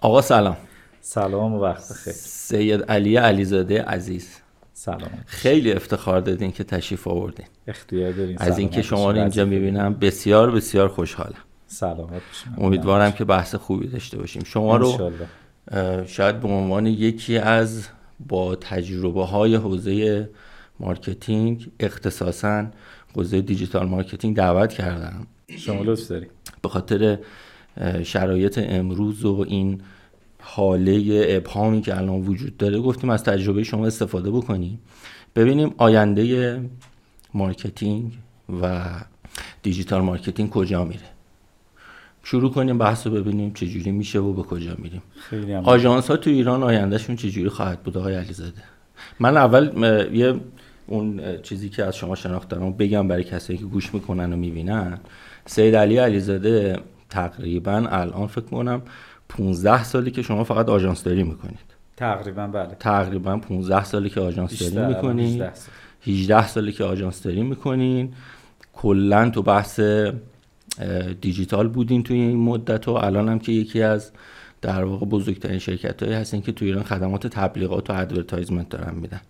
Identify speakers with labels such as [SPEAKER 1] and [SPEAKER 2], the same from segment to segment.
[SPEAKER 1] آقا سلام.
[SPEAKER 2] سلام و وقت خیر
[SPEAKER 1] سید علی علیزاده عزیز.
[SPEAKER 2] سلام.
[SPEAKER 1] خیلی افتخار دادین که تشریف آوردین.
[SPEAKER 2] اختیار دارین.
[SPEAKER 1] از اینکه شما رو اینجا می‌بینم بسیار بسیار خوشحالم.
[SPEAKER 2] سلامت
[SPEAKER 1] امیدوارم که بحث خوبی داشته باشیم. شما رو شاید به عنوان یکی از با تجربه های حوزه مارکتینگ اختصاصا حوزه دیجیتال مارکتینگ دعوت کردم.
[SPEAKER 2] شما لطف دارین
[SPEAKER 1] به خاطر شرایط امروز و این هاله ابهامی که الان وجود داره گفتیم از تجربه شما استفاده بکنیم. ببینیم آینده مارکتینگ و دیجیتال مارکتینگ کجا میره. شروع کنیم بحث رو ببینیم چجوری میشه و به کجا میریم. آژانس ها تو ایران آیندهشون چجوری خواهد بود؟ آقای علیزاده. من اول یه اون چیزی که از شما شناخت دارم بگم برای کسایی که گوش می‌کنن و می‌بینن سید علی علیزاده تقریبا الان فکر کنم 15 سالی که شما فقط آژانس داری می‌کنید.
[SPEAKER 2] تقریبا بله.
[SPEAKER 1] تقریبا 15 سالی که آژانس داری می‌کنید.
[SPEAKER 2] 18 سال.
[SPEAKER 1] 18 سالی که آژانس داری می‌کنین کلا تو بحث دیجیتال بودین توی این مدت و الان هم که یکی از در واقع بزرگترین شرکت هایی هستین که تو ایران خدمات تبلیغات و advertisement دارن میدن.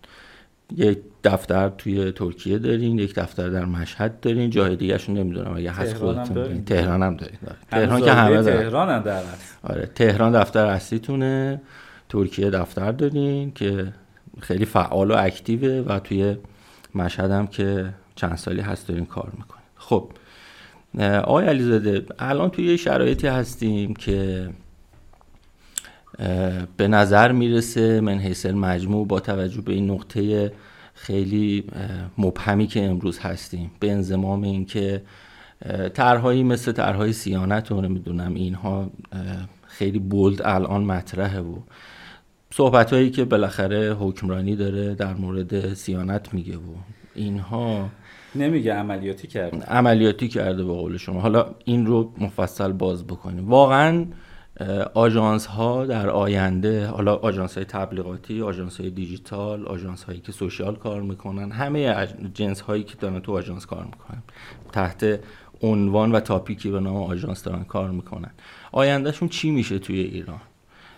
[SPEAKER 1] یک دفتر توی ترکیه دارین یک دفتر در مشهد دارین جای دیگه نمی‌دونم اگه هست خودتون. تهران هم دارین. آره. تهران که همه دارن.
[SPEAKER 2] تهران هم در
[SPEAKER 1] آره. تهران دفتر اصلیتونه. ترکیه دفتر دارین که خیلی فعال و اکتیوه و توی مشهد هم که چند سالی هست دارین کار می‌کنه خب آقای علیزاده الان توی شرایطی هستیم که به نظر می‌رسه من حیث مجموع با توجه به این نقطه خیلی مبهمی که امروز هستیم. به انضمام اینکه طرحهایی مثل طرحهای سیانت رو نمی‌دونم اینها خیلی بولد الان مطرحه و صحبت هایی که بالاخره حکمرانی داره در مورد سیانت میگه و اینها
[SPEAKER 2] نمیگه عملیاتی کرد
[SPEAKER 1] عملیاتی کرده به قول شما. حالا این رو مفصل باز بکنیم. واقعا آژانس ها در آینده حالا آژانس های تبلیغاتی آژانس های دیجیتال آژانس هایی که social کار می‌کنن همه جنس هایی که دارن تو آژانس کار می‌کنن تحت عنوان و topic ی به نام آژانس دارن کار می‌کنن. آیندهشون چی میشه توی ایران؟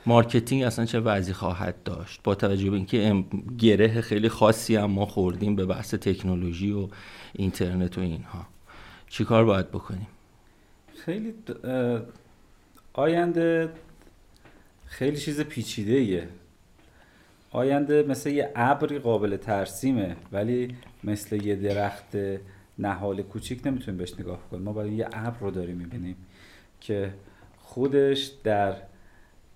[SPEAKER 1] مارکتینگ اصلا چه وضعی خواهد داشت؟ با توجه به اینکه گره خیلی خاصی هم ما خوردیم به بحث تکنولوژی و اینترنت و اینها. چی کار باید بکنیم؟
[SPEAKER 2] خیلی آینده خیلی چیز پیچیده ایه آینده مثل یه ابری قابل ترسیمه ولی مثل یه درخت نهال کوچیک نمی‌تونیم بهش نگاه کنیم. ما باید یه ابر رو داریم می‌بینیم که خودش در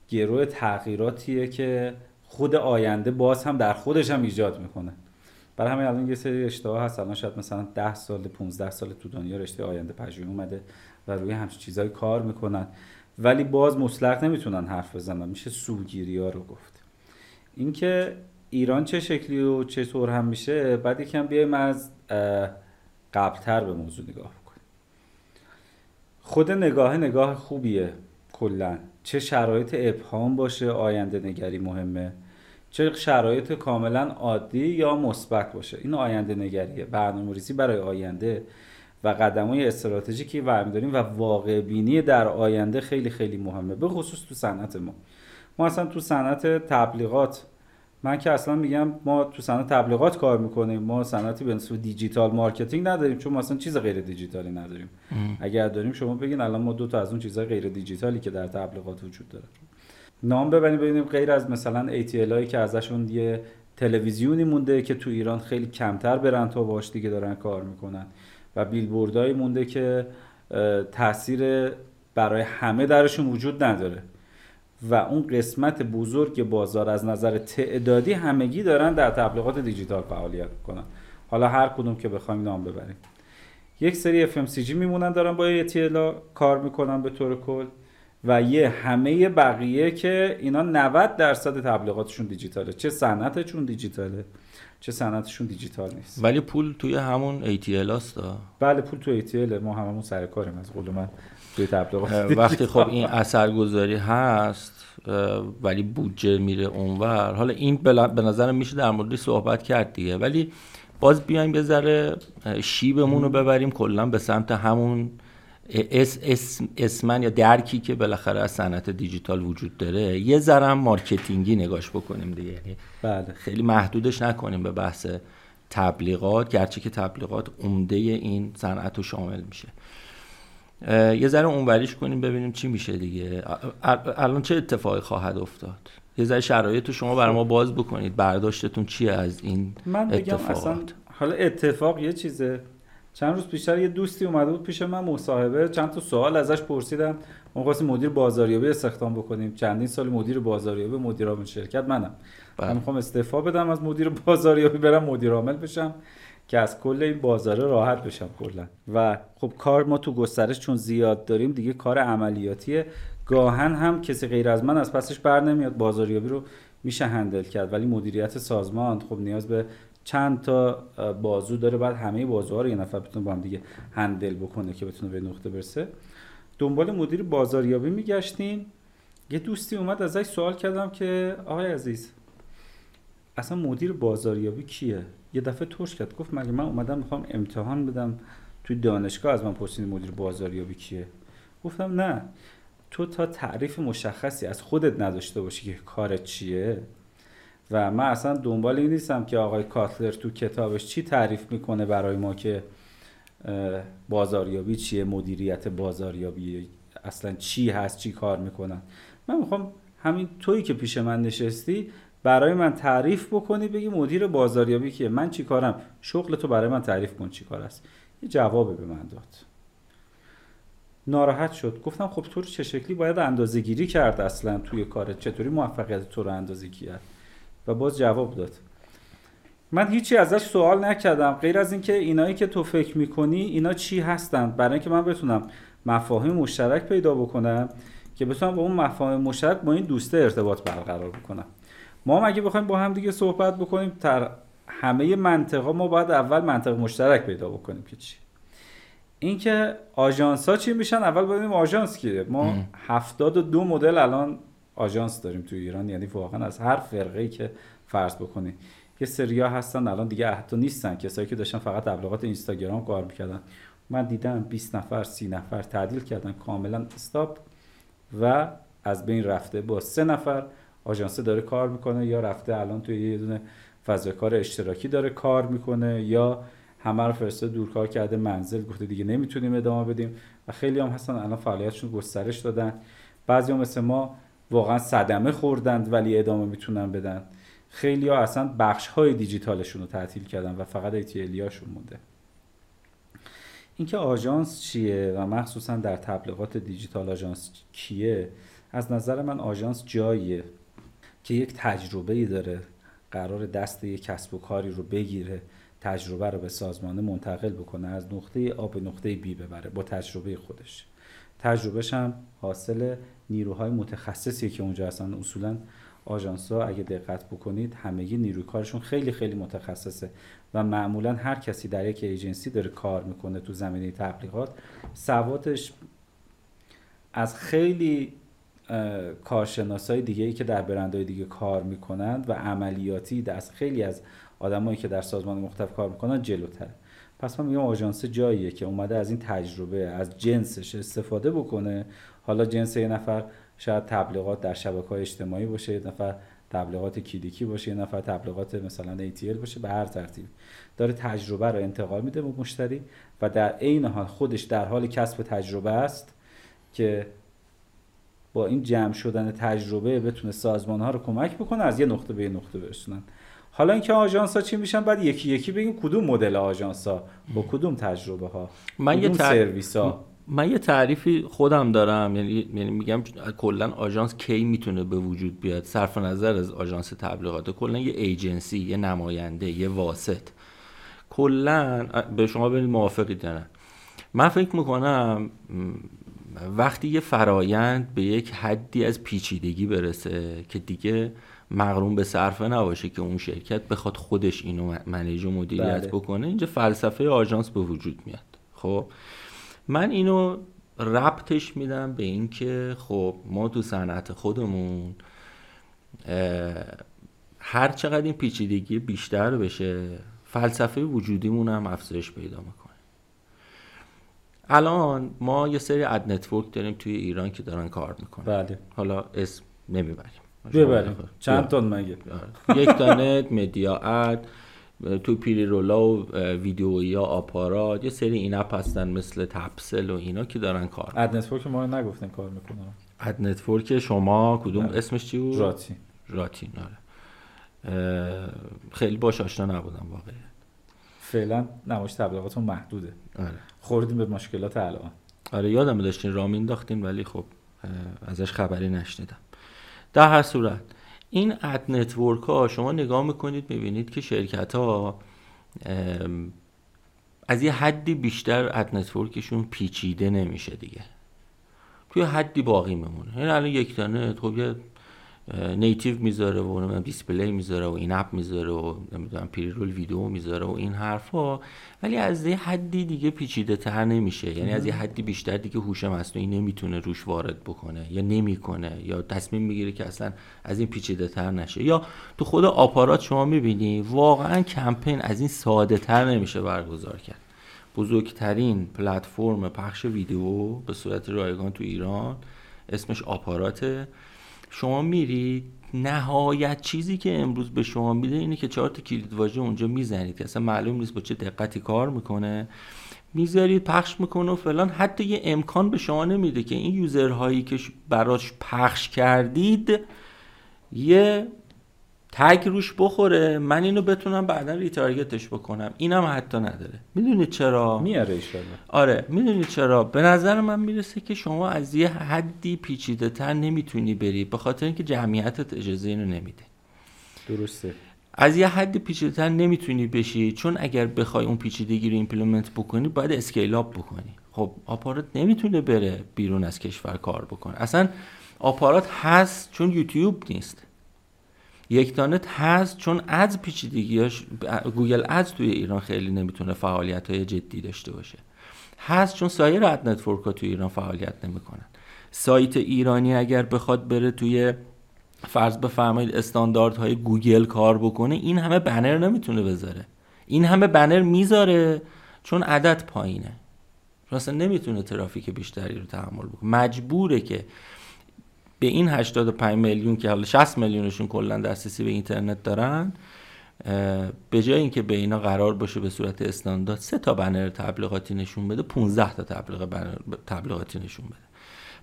[SPEAKER 2] گروه تغییراتیه که خود آینده باز هم در خودش هم ایجاد می‌کنه. برای همین الان یه سری اشتباه هست. الان شاید مثلا 10 سال 15 سال تو دنیا رشته آینده پژوهی اومده و روی همچین چیزایی کار می‌کنن. ولی باز مطلق نمی‌تونن حرف بزنن. میشه سوگیری ها رو گفت. اینکه ایران چه شکلی و چطور هم میشه بعد یکم بیایم از قبلتر به موضوع نگاه کنیم خود نگاه نگاه خوبیه کلا. چه شرایط ابهام باشه آینده نگری مهمه. چه شرایط کاملا عادی یا مثبت باشه. این آینده نگریه. برنامه ریزی برای آینده. و قدم های استراتژیکی برمیداریم و واقع بینی در آینده خیلی خیلی مهمه به خصوص تو صنعت ما. ما اصلا تو صنعت تبلیغات من که اصلا میگم ما تو صنعت تبلیغات کار می‌کنیم ما صنعتی به نسبت دیجیتال مارکتینگ نداریم چون ما اصلا چیز غیر دیجیتالی نداریم. اگر داریم شما بگین الان ما دو تا از اون چیزهای غیر دیجیتالی که در تبلیغات وجود داره. نام ببریم ببینیم غیر از مثلا ATL هایی که ازشون یه تلویزیونی مونده که تو ایران خیلی کمتر برن تا باش دیگه دارن کار می‌کنن. و بیلبوردهایی مونده که تاثیر برای همه درشون وجود نداره. و اون قسمت بزرگ بازار از نظر تعدادی همگی دارن در تبلیغات دیجیتال فعالیت می‌کنن. حالا هر کدوم که بخوایم نام ببریم. یک سری FMCG میمونن دارن با ATL کار می‌کنن به طور کل. و یه همه بقیه که اینا 90 درصد تبلیغاتشون دیجیتاله. چه صنعتشون دیجیتاله. چه صنعتشون دیجیتال نیست.
[SPEAKER 1] ولی پول توی همون ATL هست.
[SPEAKER 2] بله پول تو ایتیل ما هممون سر کاریم از قول من. توی تبلیغات.
[SPEAKER 1] وقتی خب این اثرگذاری هست ولی بودجه میره اونور. حالا این به نظرم میشه در موردش صحبت کرد دیگه. ولی باز بیایم یه ذره شیبمون رو ببریم کلا به سمت همون اس اسم اسمن یا درکی که بالاخره از صنعت دیجیتال وجود داره یه ذره مارکتینگی نگاش بکنیم دیگه. یعنی
[SPEAKER 2] بله.
[SPEAKER 1] خیلی محدودش نکنیم به بحث تبلیغات گرچه که تبلیغات عمده این صنعت رو شامل میشه. یه ذره اونوریش کنیم ببینیم چی میشه دیگه. الان چه اتفاقی خواهد افتاد؟ یه ذره شرایط شما برای ما باز بکنید. برداشتتون چیه از این
[SPEAKER 2] من بگم
[SPEAKER 1] اتفاقات؟
[SPEAKER 2] اصلا حالا اتفاق یه چیزه. چند روز پیشتر یه دوستی اومده بود پیش من مصاحبه. چند تا سوال ازش پرسیدم. ما خواستیم مدیر بازاریابی استخدام بکنیم. چندین سال مدیر بازاریابی مدیر عامل شرکت منم.
[SPEAKER 1] بله.
[SPEAKER 2] من می‌خوام استعفا بدم از مدیر بازاریابی برم مدیر عامل بشم که از کل این بازاره راحت بشم کلا. و خب کار ما تو گسترش چون زیاد داریم دیگه کار عملیاتیه. گاهن هم کسی غیر از من از پسش بر نمیاد. بازاریابی رو میشه هندل کرد. ولی مدیریت سازمان خب نیاز به چند تا بازو داره بعد همه بازوها رو یه نفر بتونه با هم دیگه هندل بکنه که بتونه به نقطه برسه. دنبال مدیر بازاریابی میگشتیم یه دوستی اومد ازش سوال کردم که آقای عزیز اصلا مدیر بازاریابی کیه؟ یه دفعه ترش کرد. گفت مگه من اومدم می‌خوام امتحان بدم؟ توی دانشگاه از من پرسید مدیر بازاریابی کیه؟ گفتم نه. تو تا تعریف مشخصی از خودت نداشته باشی که کارت چیه. و من اصلا دنبال این نیستم که آقای کاتلر تو کتابش چی تعریف می‌کنه برای ما که بازاریابی چیه مدیریت بازاریابی اصلا چی هست چی کار می‌کنن. من می‌خوام همین تویی که پیش من نشستی برای من تعریف بکنی بگی مدیر بازاریابی کیه. من چی کارم؟ شغل تو برای من تعریف کن چی کار است یه جوابی به من داد. ناراحت شد. گفتم خب تو رو چه شکلی باید اندازه گیری کرد اصلا توی کارت چطوری موفقیت تو رو اندازه کرد و باز جواب داد. من هیچی ازش سوال نکردم. غیر از اینکه اینایی که تو فکر می‌کنی اینا چی هستند؟ برای اینکه من بتونم مفاهیم مشترک پیدا بکنم که بتونم با اون مفاهیم مشترک با این دوسته ارتباط برقرار بکنم. ما اگه بخوایم با هم دیگه صحبت بکنیم در همه منطقه ما باید اول منطق مشترک پیدا بکنیم که چی. اینکه آژانس ها چی میشن؟ اول ببینیم آژانس کیه. ما هفتاد و دو مدل الان آژانس داریم تو ایران یعنی واقعا از هر فرقه ای که فرض بکنید یه سریا هستن الان دیگه حتی نیستن. کسایی که داشتن فقط تبلیغات اینستاگرام کار می‌کردن. من دیدم 20 نفر 30 نفر تعدیل کردن کاملا استاپ و از بین رفته با سه نفر آژانس داره کار می‌کنه یا رفته الان توی یه دونه فضای کار اشتراکی داره کار می‌کنه یا همه رو فرسته دورکار کرده منزل گفته دیگه نمی‌تونیم ادامه بدیم. و خیلی هم هستن الان فعالیتشون گسترش دادن. بعضی هم مثل ما واقعا صدمه خوردند ولی ادامه می‌تونن بدن. خیلی ها اصلا بخش های دیجیتالشون رو تعطیل کردن و فقط ایتیلیاشون مونده. اینکه آژانس چیه و مخصوصا در تبلیغات دیجیتال آژانس کیه؟ از نظر من آژانس جاییه که یک تجربه ای داره قرار دست یک کسب و کاری رو بگیره تجربه رو به سازمانه منتقل بکنه از نقطه آ به نقطه بی ببره با تجربه خودش. تجربهش هم حاصل نیروهای متخصصی که اونجا هستن. اصولا آژانس ها اگه دقت بکنید همگی نیروی کارشون خیلی خیلی متخصصه و معمولا هر کسی در یک ایجنسی داره کار می‌کنه تو زمینه تبلیغات. سوادش از خیلی کارشناسای دیگه ای که در برندهای دیگه کار می‌کنند و عملیاتی از خیلی از آدمایی که در سازمان مختلف کار می‌کنن جلوتره. پس من میگم آژانس جاییه که اومده از این تجربه از جنسش استفاده بکنه حالا جنس یه نفر شاید تبلیغات در شبکه های اجتماعی باشه یه نفر تبلیغات کلیکی باشه یه نفر تبلیغات مثلا ATL باشه به هر ترتیب. داره تجربه رو انتقال میده به مشتری و در عین حال خودش در حال کسب تجربه است که با این جمع شدن تجربه بتونه سازمان ها رو کمک بکنه از یه نقطه به یه نقطه برسونن. حالا اینکه آژانس ها چی میشن؟ بعد یکی یکی بگیم کدوم مدل آژانس ها با کدوم تجربه ها
[SPEAKER 1] من یه
[SPEAKER 2] سرویس ها
[SPEAKER 1] من یه تعریفی خودم دارم یعنی یعنی میگم کلا آژانس کی می‌تونه به وجود بیاد؟ صرف نظر از آژانس تبلیغات کلا یه ایجنسی یه نماینده یه واسط. کلا به شما ببینید موافقی دارن من فکر می‌کنم وقتی یه فرایند به یک حدی از پیچیدگی برسه که دیگه مغروم به صرفه نباشه که اون شرکت بخواد خودش اینو منیج و مدیریت بله. بکنه اینجا فلسفه آژانس به وجود میاد. خب؟ من اینو ربطش میدم به اینکه خب ما تو صنعت خودمون هر چقدر این پیچیدگی بیشتر بشه فلسفه وجودیمون هم افزایش پیدا می‌کنه. الان ما یه سری ad network داریم توی ایران که دارن کار می‌کنن.
[SPEAKER 2] بله.
[SPEAKER 1] حالا اسم نمی‌بریم.
[SPEAKER 2] ببریم. چند تان مگه؟
[SPEAKER 1] آره. یک دانه مدیا اد تو پیری رولا و ویدیو یا آپارات یه سری این in-app هستن مثل تپسل و اینا که دارن کار.
[SPEAKER 2] اد نتورک ما نگفتن کار می‌کنن
[SPEAKER 1] ad network شما کدوم
[SPEAKER 2] بله.
[SPEAKER 1] اسمش چی بود؟
[SPEAKER 2] راتی
[SPEAKER 1] راتین آره. خیلی باش آشنا نبودم واقعا.
[SPEAKER 2] فعلا نمایش تبلیغاتون محدوده.
[SPEAKER 1] آره.
[SPEAKER 2] خوردیم به مشکلات الان.
[SPEAKER 1] آره یادمه داشتین راه مینداختین ولی خب ازش خبری نشنیدم. در هر صورت این ad network ها شما نگاه می‌کنید می‌بینید که شرکت ها از یه حدی بیشتر ad network شون پیچیده نمیشه دیگه. توی حدی باقی میمونه. یعنی الان یک دانه خب یه نیتیو می‌ذاره و دیسپلی می‌ذاره و این اپ می‌ذاره و نمی‌دونم پریرول ویدیو می‌ذاره و این حرفا. ولی از یه حدی دیگه پیچیده تر نمیشه. یعنی از یه حدی بیشتر دیگه هوش مصنوعی نمی‌تونه روش وارد بکنه یا نمی‌کنه یا تصمیم می‌گیره که اصلا از این پیچیده تر نشه. یا تو خود آپارات شما می‌بینی واقعا کمپین از این ساده تر نمیشه برگزار کرد. بزرگترین پلتفرم پخش ویدیو به صورت رایگان تو ایران اسمش آپاراته. شما میرید نهایت چیزی که امروز به شما میده اینه که چهار تا کلید واژه اونجا می‌زنید. که اصلا معلوم نیست با چه دقتی کار می‌کنه. می‌ذارید پخش می‌کنه و فلان. حتی یه امکان به شما نمیده که این یوزرهایی که براش پخش کردید یه تگ روش بخوره من اینو بتونم بعدا ریتارگتش بکنم. اینم حتی نداره. می‌دونید چرا؟
[SPEAKER 2] میاره ایشالا
[SPEAKER 1] آره می‌دونید چرا؟ به نظر من می‌رسه که شما از یه حدی پیچیده تر نمی‌تونی بری به خاطر اینکه جمعیتت اجازه اینو نمیده.
[SPEAKER 2] درسته.
[SPEAKER 1] از یه حد پیچیده تر نمی‌تونی بشی چون اگر بخوای اون پیچیدگی رو implement بکنی باید scale up بکنی. خب آپارات نمی‌تونه بره بیرون از کشور کار بکنه. اصلا آپارات هست چون یوتیوب نیست. یکتانت هست چون ads پیچیدگیاش Google Ads توی ایران خیلی نمی‌تونه فعالیت های جدی داشته باشه. هست چون سایر ad network ها توی ایران فعالیت نمی‌کنن. سایت ایرانی اگر بخواد بره توی فرض بفرمایید استانداردهای گوگل کار بکنه این همه بنر نمی‌تونه بذاره. این همه بنر می‌ذاره چون عدد پایینه. اصلا نمی‌تونه ترافیک بیشتری رو تحمل بکنه. مجبوره که به این 85 میلیون که حالا 60 میلیونشون کلا دسترسی به اینترنت دارن به جای اینکه به اینا قرار باشه به صورت استاندارد سه تا بنر تبلیغاتی نشون بده 15 تا تبلیغ تبلیغاتی نشون بده.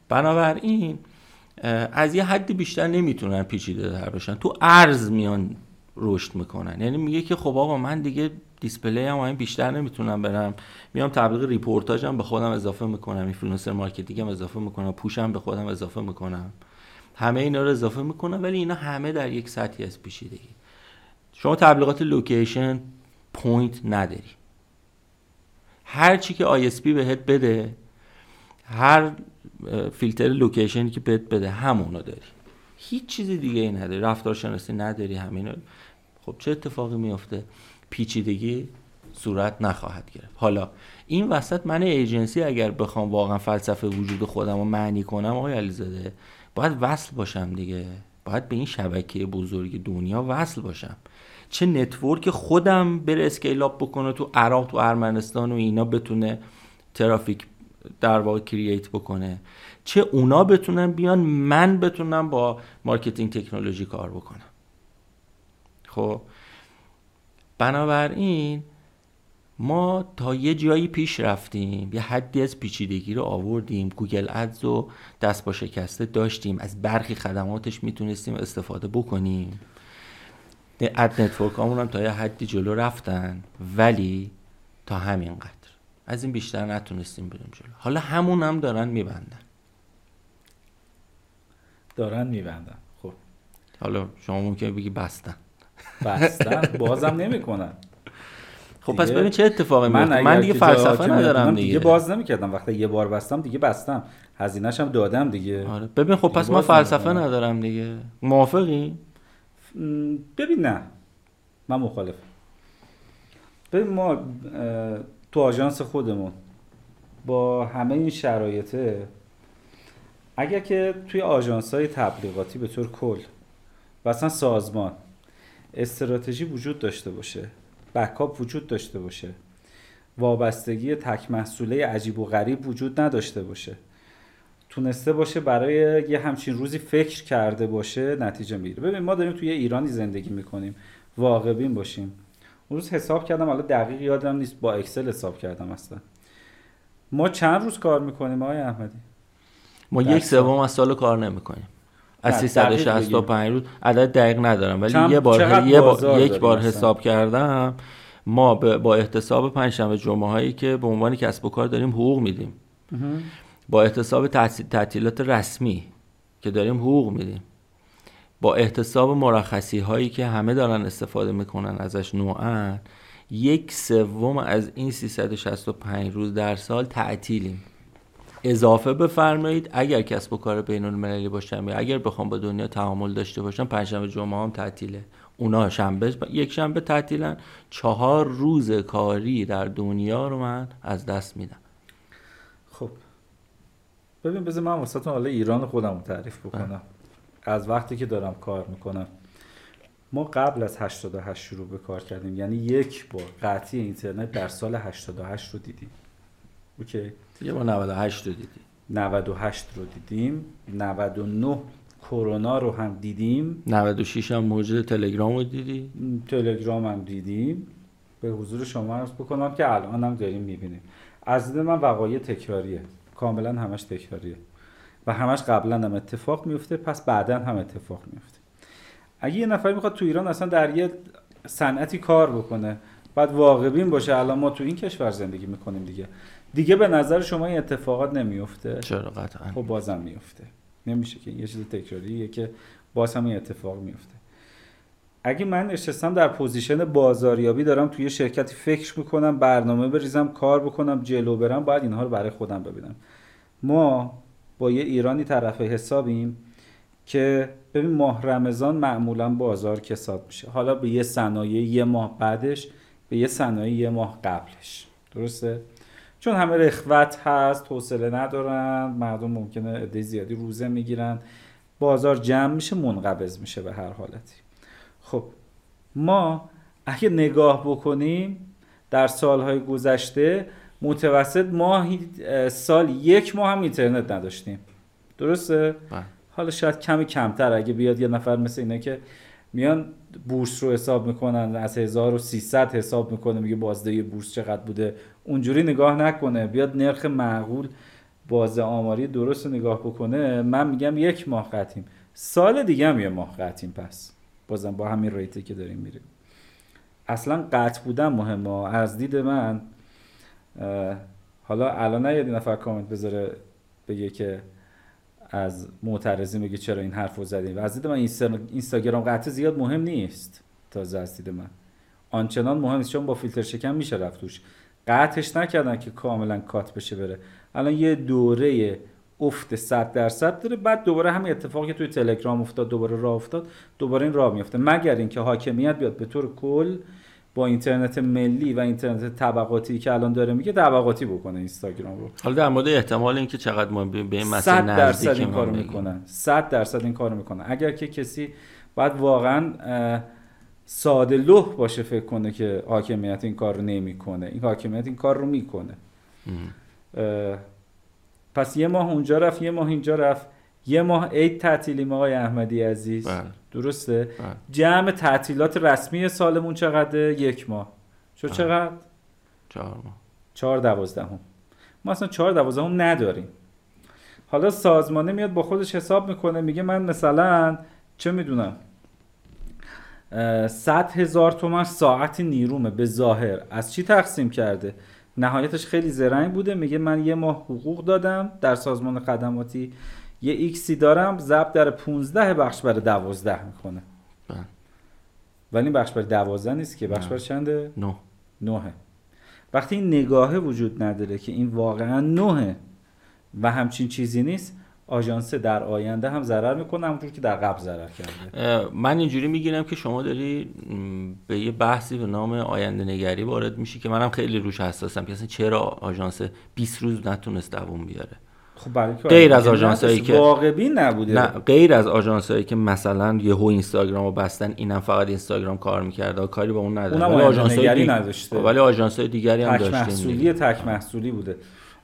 [SPEAKER 1] بنابراین از یه حدی بیشتر نمی‌تونن پیچیده تر بشن. تو عرض میان رشد می‌کنن. یعنی میگه که خب آقا من دیگه display هم این بیشتر نمی‌تونم برم. میام تبلیغ رپورتاژم به خودم اضافه می‌کنم. influencer marketing م اضافه می‌کنم. push م به خودم اضافه می‌کنم. همه اینا رو اضافه می‌کنم ولی اینا همه در یک سطحی از پیچیدگی. شما تبلیغات location point نداری. هر چی که ISP بهت بده هر فیلتر لوکیشنی که بهت بده همونو داری. هیچ چیز دیگه ای نداری. رفتارشناسی نداری همینو خب چه اتفاقی میفته پیچیدگی صورت نخواهد گرفت. حالا این وسط من ایجنسی اگر بخوام واقعا فلسفه وجود خودم رو معنی کنم آقای علیزاده باید وصل باشم دیگه. باید به این شبکه بزرگ دنیا وصل باشم. چه network خودم بره scale up بکنه تو عراق تو ارمنستان و اینا بتونه ترافیک در واقع create بکنه. چه اونا بتونن بیان من بتونم با marketing technology کار بکنم. خب بنابراین ما تا یه جایی پیش رفتیم یه حدی از پیچیدگی رو آوردیم. Google Ads رو دست پا شکسته داشتیم. از برخی خدماتش می‌تونستیم استفاده بکنیم. اد نتورک هم تا یه حدی جلو رفتن. ولی تا همین قدر از این بیشتر نتونستیم بریم جلو. حالا همون هم دارن میبندن.
[SPEAKER 2] دارن میبندن. خب.
[SPEAKER 1] حالا شما ممکنه بگی بستن.
[SPEAKER 2] بستن؟ بازم نمی‌کنن.
[SPEAKER 1] خب پس ببین چه اتفاقی
[SPEAKER 2] من,
[SPEAKER 1] میفته. من دیگه فلسفه ندارم دیگه,
[SPEAKER 2] دیگه. باز نمی‌کردم. وقتی یه بار بستم دیگه بستم. هزینه‌ش هم دادم دیگه.
[SPEAKER 1] آره. ببین خب پس من فلسفه
[SPEAKER 2] نمی‌کنم.
[SPEAKER 1] ندارم دیگه. موافقی؟
[SPEAKER 2] ببین نه. من مخالف ببین ما تو آژانس خودمون با همه این شرایطه اگر که توی آژانس های تبلیغاتی به طور کل و اصلا سازمان استراتژی وجود داشته باشه بکاپ وجود داشته باشه. وابستگی تک محصوله عجیب و غریب وجود نداشته باشه. تونسته باشه برای یه همچین روزی فکر کرده باشه نتیجه می‌گیره. ببین ما داریم توی ایرانی زندگی می‌کنیم. واقع بین باشیم. اون روز حساب کردم حالا دقیق یادم نیست با اکسل حساب کردم اصلا. ما چند روز کار می‌کنیم آقای احمدی؟
[SPEAKER 1] ما یک سوم از سال کار نمی‌کنیم. از 365 روز عدد دقیق ندارم. ولی یه بار یه بار یک بار حساب کردم ما با احتساب پنجشنبه جمعه هایی که به عنوان کسب و کار داریم حقوق میدیم. با احتساب تعطیلات رسمی که داریم حقوق میدیم. با احتساب مرخصی هایی که همه دارن استفاده می‌کنن ازش نوعا یک سوم از این 365 روز در سال تعطیلیم. اضافه بفرمایید. اگر کسب و کار بین المللی باشم یا اگر بخوام با دنیا تعامل داشته باشم پنجشنبه جمعه هم تعطیله. اونا شنبه یک شنبه تعطیلن. چهار روز کاری در دنیا رو من از دست میدم.
[SPEAKER 2] خب. ببین بذار من واسهتون حالا ایران خودم رو تعریف بکنم. بله. از وقتی که دارم کار می‌کنم. ما قبل از 88 شروع به کار کردیم. یعنی یک بار قطعی اینترنت در سال 88 رو دیدیم. اوکی؟
[SPEAKER 1] یه بار 98 رو دیدیم.
[SPEAKER 2] 98 رو دیدیم. 99 کرونا رو هم دیدیم.
[SPEAKER 1] 96 هم موجود تلگرام رو دیدی؟
[SPEAKER 2] تلگرام هم دیدیم. به حضور شما عرض بکنم که الان هم داریم می‌بینیم. از دید من وقایع تکراریه. کاملا همش تکراریه. و همش قبلا هم اتفاق میفته پس بعدا هم اتفاق میفته اگه یه نفر می‌خواد تو ایران اصلا در یه صنعتی کار بکنه بعد واقع باشه الان ما تو این کشور زندگی می‌کنیم دیگه. دیگه به نظر شما این اتفاقات نمیفته؟
[SPEAKER 1] چرا؟ قطعا.
[SPEAKER 2] خب بازم میفته. نمیشه که یه چیز تکراریه که باز هم این اتفاق میفته. اگه من نشستم در پوزیشن بازاریابی دارم توی شرکتی فکر می‌کنم برنامه بریزم کار بکنم جلو برم باید اینها رو برای خودم ببینم. ما با یه ایرانی طرف حسابیم که ببین ماه رمضان معمولا بازار کساد میشه. حالا به یه صنایع یه ماه بعدش به یه صنایع یه ماه قبلش. درسته؟ چون همه رخوت هست حوصله ندارن مردم ممکنه عده زیادی روزه می‌گیرن بازار جمع میشه منقبض میشه به هر حالتی خب ما اگه نگاه بکنیم در سالهای گذشته متوسط ماهی سال یک ماه هم اینترنت نداشتیم درسته؟
[SPEAKER 1] بله.
[SPEAKER 2] حالا شاید کمی کمتر اگه بیاد یه نفر مثل اینه که میان بورس رو حساب می‌کنن از 1300 حساب می‌کنه میگه بازده بورس چقدر بوده اونجوری نگاه نکنه. بیاد نرخ معقول باز آماری درست نگاه بکنه من میگم یک ماه قطیم سال دیگه هم یه ماه قطیم پس. بازم با همین ریتی که داریم میریم. اصلا قطع بودن مهمه. از دید من حالا الان یه نفر کامنت بذاره بگه که از معترضی میگه چرا این حرف رو زدیم. و از دید من اینستاگرام قطع زیاد مهم نیست. تا از دید من. آنچنان مهم نیست چون با فیلتر شکم میشه رفت توش. قطعش نکردن که کاملا کات بشه بره. الان یه دوره افت 100 درصد داره بعد دوباره همین اتفاقی که توی تلگرام افتاد دوباره راه افتاد دوباره این راه میفته مگر اینکه حاکمیت بیاد به طور کل با اینترنت ملی و اینترنت طبقاتی که الان داره میگه طبقاتی بکنه اینستاگرام رو.
[SPEAKER 1] حالا در مورد احتمال اینکه چقدر ما به این مسئله
[SPEAKER 2] درصد این کارو می‌کنن 100 درصد این کارو می‌کنن اگر که کسی بعد واقعا ساده لح باشه فکر کنه که حاکمیت این کار رو نمی‌کنه. این حاکمیت این کار رو می‌کنه. پس یه ماه اونجا رفت یه ماه اینجا رفت. یه ماه عید تعطیلیم آقای احمدی عزیز.
[SPEAKER 1] بله.
[SPEAKER 2] درسته؟ بله. جمع تعطیلات رسمی سالمون چقدره؟ یک ماه. چه بله. چقدر؟
[SPEAKER 1] چهار ماه.
[SPEAKER 2] چهار دوازدهم. ما اصلا چهار دوازدهم نداریم. حالا سازمانه میاد با خودش حساب می‌کنه میگه من مثلا چه می‌دونم صد هزار تومن ساعت نیرومه به ظاهر. از چی تقسیم کرده؟ نهایتش خیلی زرنگ بوده. میگه من یه ماه حقوق دادم در سازمان خدماتی یه ایکسی دارم ضرب در 15 بخش بر 12 می‌کنه
[SPEAKER 1] بله.
[SPEAKER 2] ولی این بخش بر 12 نیست که. بخش بر چنده؟
[SPEAKER 1] نه.
[SPEAKER 2] نهه. وقتی این نگاهه وجود نداره که این واقعا نهه و همچین چیزی نیست آژانس در آینده هم ضرر می‌کنه همونطور که در قبل ضرر کرده
[SPEAKER 1] من اینجوری می‌گیرم که شما داری به یه بحثی به نام آینده نگری وارد میشی که منم خیلی روش حساسم که اصلا چرا آژانس 20 روز نتونست دووم بیاره
[SPEAKER 2] خب برای که
[SPEAKER 1] غیر از آژانسایی. که-
[SPEAKER 2] واقعی نبوده
[SPEAKER 1] نه غیر از آژانس هایی که مثلا یهو اینستاگرام رو بستن اینم فقط اینستاگرام کار می‌کرده کاری با اون نداره ولی
[SPEAKER 2] آینده
[SPEAKER 1] آژانس‌های
[SPEAKER 2] نگری
[SPEAKER 1] دیگه-
[SPEAKER 2] نداشته.
[SPEAKER 1] ولی آژانس های دیگری هم داشتیم.
[SPEAKER 2] تک محصولی بوده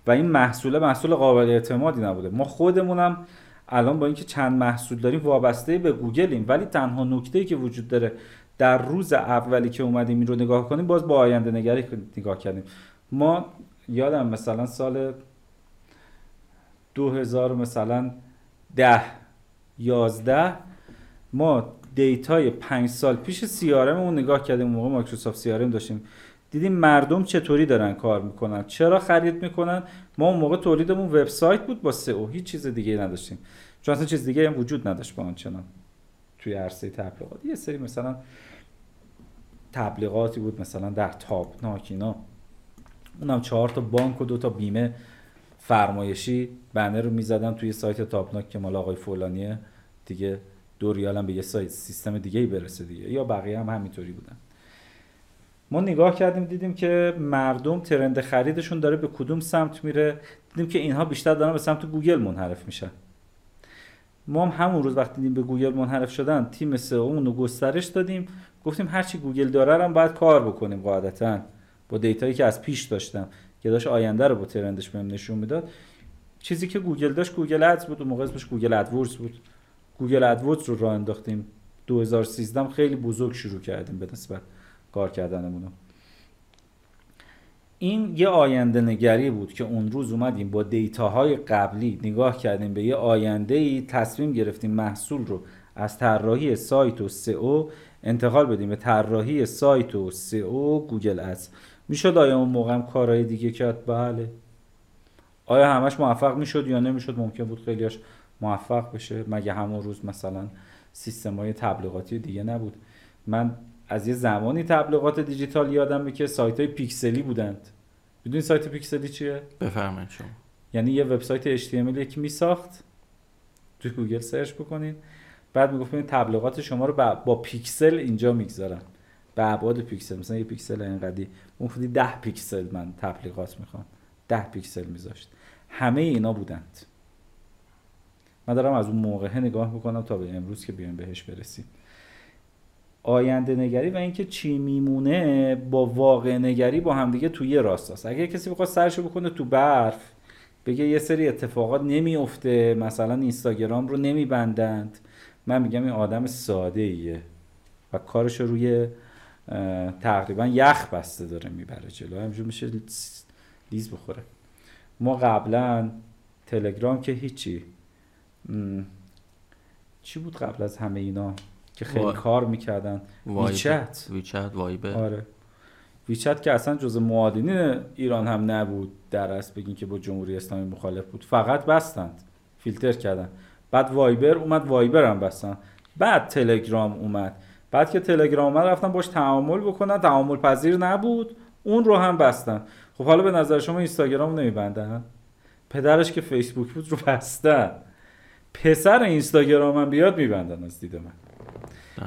[SPEAKER 2] و این محصول محصول قابل اعتمادی نبوده. ما خودمونم الان با اینکه چند محصول داریم وابسته به گوگلیم ولی تنها نکته که وجود داره در روز اولی که اومدیم این رو نگاه کنیم باز با آینده نگری نگاه کردیم. ما یادمه مثلا سال 2000 مثلا ده یازده ما data ی پنج سال پیش CRM مون نگاه کردیم موقع Microsoft CRM داشتیم. دیدیم مردم چطوری دارن کار می‌کنن؟ چرا خرید می‌کنن؟ ما اون موقع تولیدمون وبسایت بود با سئو. هیچ چیز دیگه نداشتیم. چون اصلا چیز دیگه هم وجود نداشت با آنچنان توی عرصه تبلیغات. یه سری مثلا تبلیغاتی بود مثلا در تابناک اینا. اونم چهار تا بانک و دو تا بیمه فرمایشی بنر رو می‌زدن توی سایت تابناک که مال آقای فلانیه. دیگه دو ریال هم به یه سایت سیستم دیگه ای برسه دیگه. یا بقیه هم همینطوری بودن. ما نگاه کردیم دیدیم که مردم trend خریدشون داره به کدوم سمت میره. دیدیم که اینها بیشتر دارن به سمت گوگل منحرف میشن. ما هم همون روز وقتی دیدیم به گوگل منحرف شدن تیم سئو رو گسترش دادیم. گفتیم هرچی گوگل داره هم باید کار بکنیم قاعدتا. با data یی که از پیش داشتم. که داشت آینده رو با trend ش بهم نشون می‌داد. چیزی که گوگل داشت گوگل ادز بود. اون موقع اسمش گوگل ادورز بود. گوگل ادورز رو راه انداختیم. 2013 هم خیلی بزرگ شروع کردیم به نسبت. کار کردنمون این یه آینده نگری بود که اون روز اومدیم با دیتاهای قبلی نگاه کردیم به یه آینده ای تصمیم گرفتیم محصول رو از طراحی سایت و سئو انتقال بدیم به طراحی سایت و سئو گوگل ادز می‌شد آیا اون موقع هم کارهای دیگه کرد؟ بله. آیا همش موفق می‌شد یا نمی‌شد؟ ممکن بود خیلیاش موفق بشه. مگه همون روز مثلا سیستم های تبلیغاتی دیگه نبود؟ من از یه زمانی تبلیغات دیجیتال یادمه که سایت های پیکسلی بودند. بدون سایت پیکسلی چیه؟
[SPEAKER 1] بفرمایید شما.
[SPEAKER 2] یعنی یه وبسایت HTML یکی میساخت. توی گوگل search بکنین. بعد می‌گفت ببین تبلیغات شما رو با, با پیکسل اینجا می‌گذارم به ابعاد پیکسل. مثلا یه پیکسل اینقدی. مفتی ده پیکسل من تبلیغات می‌خوام. ده پیکسل میذاشت. همه اینا بودند. من دارم از اون موقعه نگاه می‌کنم تا به امروز که بیایم بهش برسیم. آینده نگری و اینکه چی میمونه با واقع نگری با همدیگه توی یه راستاست اگر کسی بخواد سرشو بکنه تو برف بگه یه سری اتفاقات نمیفته مثلا اینستاگرام رو نمیبندند. من میگم این آدم ساده ایه و کارش رو روی تقریبا یخ بسته داره می‌بره جلو. همجور میشه لیز بخوره. ما قبلا تلگرام که هیچی چی بود قبل از همه اینا؟ که خیلی
[SPEAKER 1] وای.
[SPEAKER 2] کار می‌کردن. ویچت.
[SPEAKER 1] ویچت وایبر
[SPEAKER 2] آره. ویچت که اصلا جز معادنین ایران هم نبود در اصل بگین که با جمهوری اسلامی مخالف بود. فقط بستند. فیلتر کردن. بعد وایبر اومد وایبر هم بستن. بعد تلگرام اومد. بعد که تلگرام اومد رفتن باش تعامل بکنن. تعامل پذیر نبود. اون رو هم بستن. خب حالا به نظر شما اینستاگرام نمیبندن؟ پدرش که فیسبوک بود رو بستن. پسر اینستاگرام هم بیاد میبندن از دید من.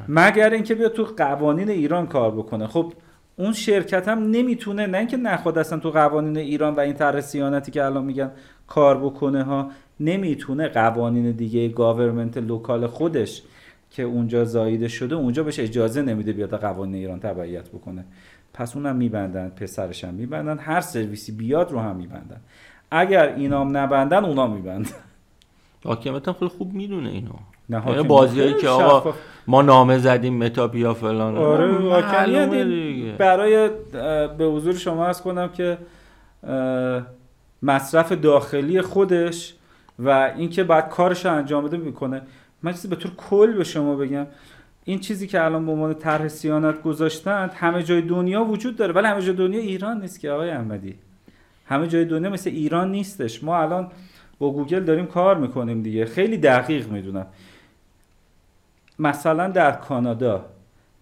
[SPEAKER 2] مگر اینکه بیاد تو قوانین ایران کار بکنه. خب اون شرکت هم نمی‌تونه نه اینکه نخواد اصلا تو قوانین ایران و این طرح سیانتی که الان میگن کار بکنه ها نمی‌تونه قوانین دیگه government local خودش که اونجا زاییده شده اونجا بهش اجازه نمیده بیاد قوانین ایران تبعیت بکنه. پس اونم میبندن پسرش هم میبندن هر سرویسی بیاد رو هم میبندن. اگر اینام نبندن اونا میبندن.
[SPEAKER 1] حاکمیت هم خیلی خوب می‌دونه اینو.
[SPEAKER 2] نه
[SPEAKER 1] یعنی بازیایی که آقا. ما نامه زدیم متا بیا فلان.
[SPEAKER 2] آره واقعا. برای به حضور شما عرض کنم که مصرف داخلی خودش و اینکه بعد کارش رو انجام بده می‌کنه. من چیزی به طور کل به شما بگم. این چیزی که الان به عنوان طرح صیانت گذاشتند همه جای دنیا وجود داره. ولی همه جای دنیا ایران نیست که آقای احمدی. همه جای دنیا مثل ایران نیستش. ما الان با گوگل داریم کار می‌کنیم دیگه. خیلی دقیق می‌دونم. مثلا در کانادا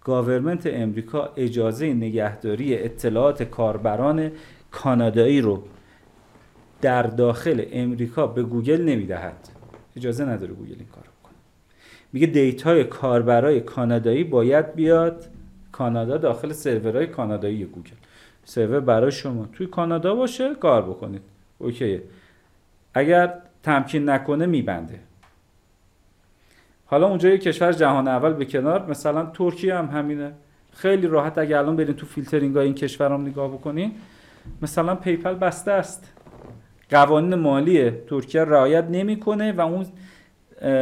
[SPEAKER 2] government امریکا اجازه نگهداری اطلاعات کاربران کانادایی رو در داخل امریکا به گوگل نمی‌دهد. اجازه نداره گوگل این کار کنه میگه data ی کاربرای کانادایی باید بیاد کانادا داخل سرورهای کانادایی گوگل. سرور برای شما توی کانادا باشه کار بکنید. okay ه اگر تمکین نکنه میبنده. حالا اونجا یه کشور جهان اول به کنار مثلا ترکیه هم همینه. خیلی راحت اگه الان برین تو فیلترینگ های این کشور هم نگاه بکنین مثلا PayPal بسته است. قوانین مالی ترکیه رعایت نمی‌کنه و اون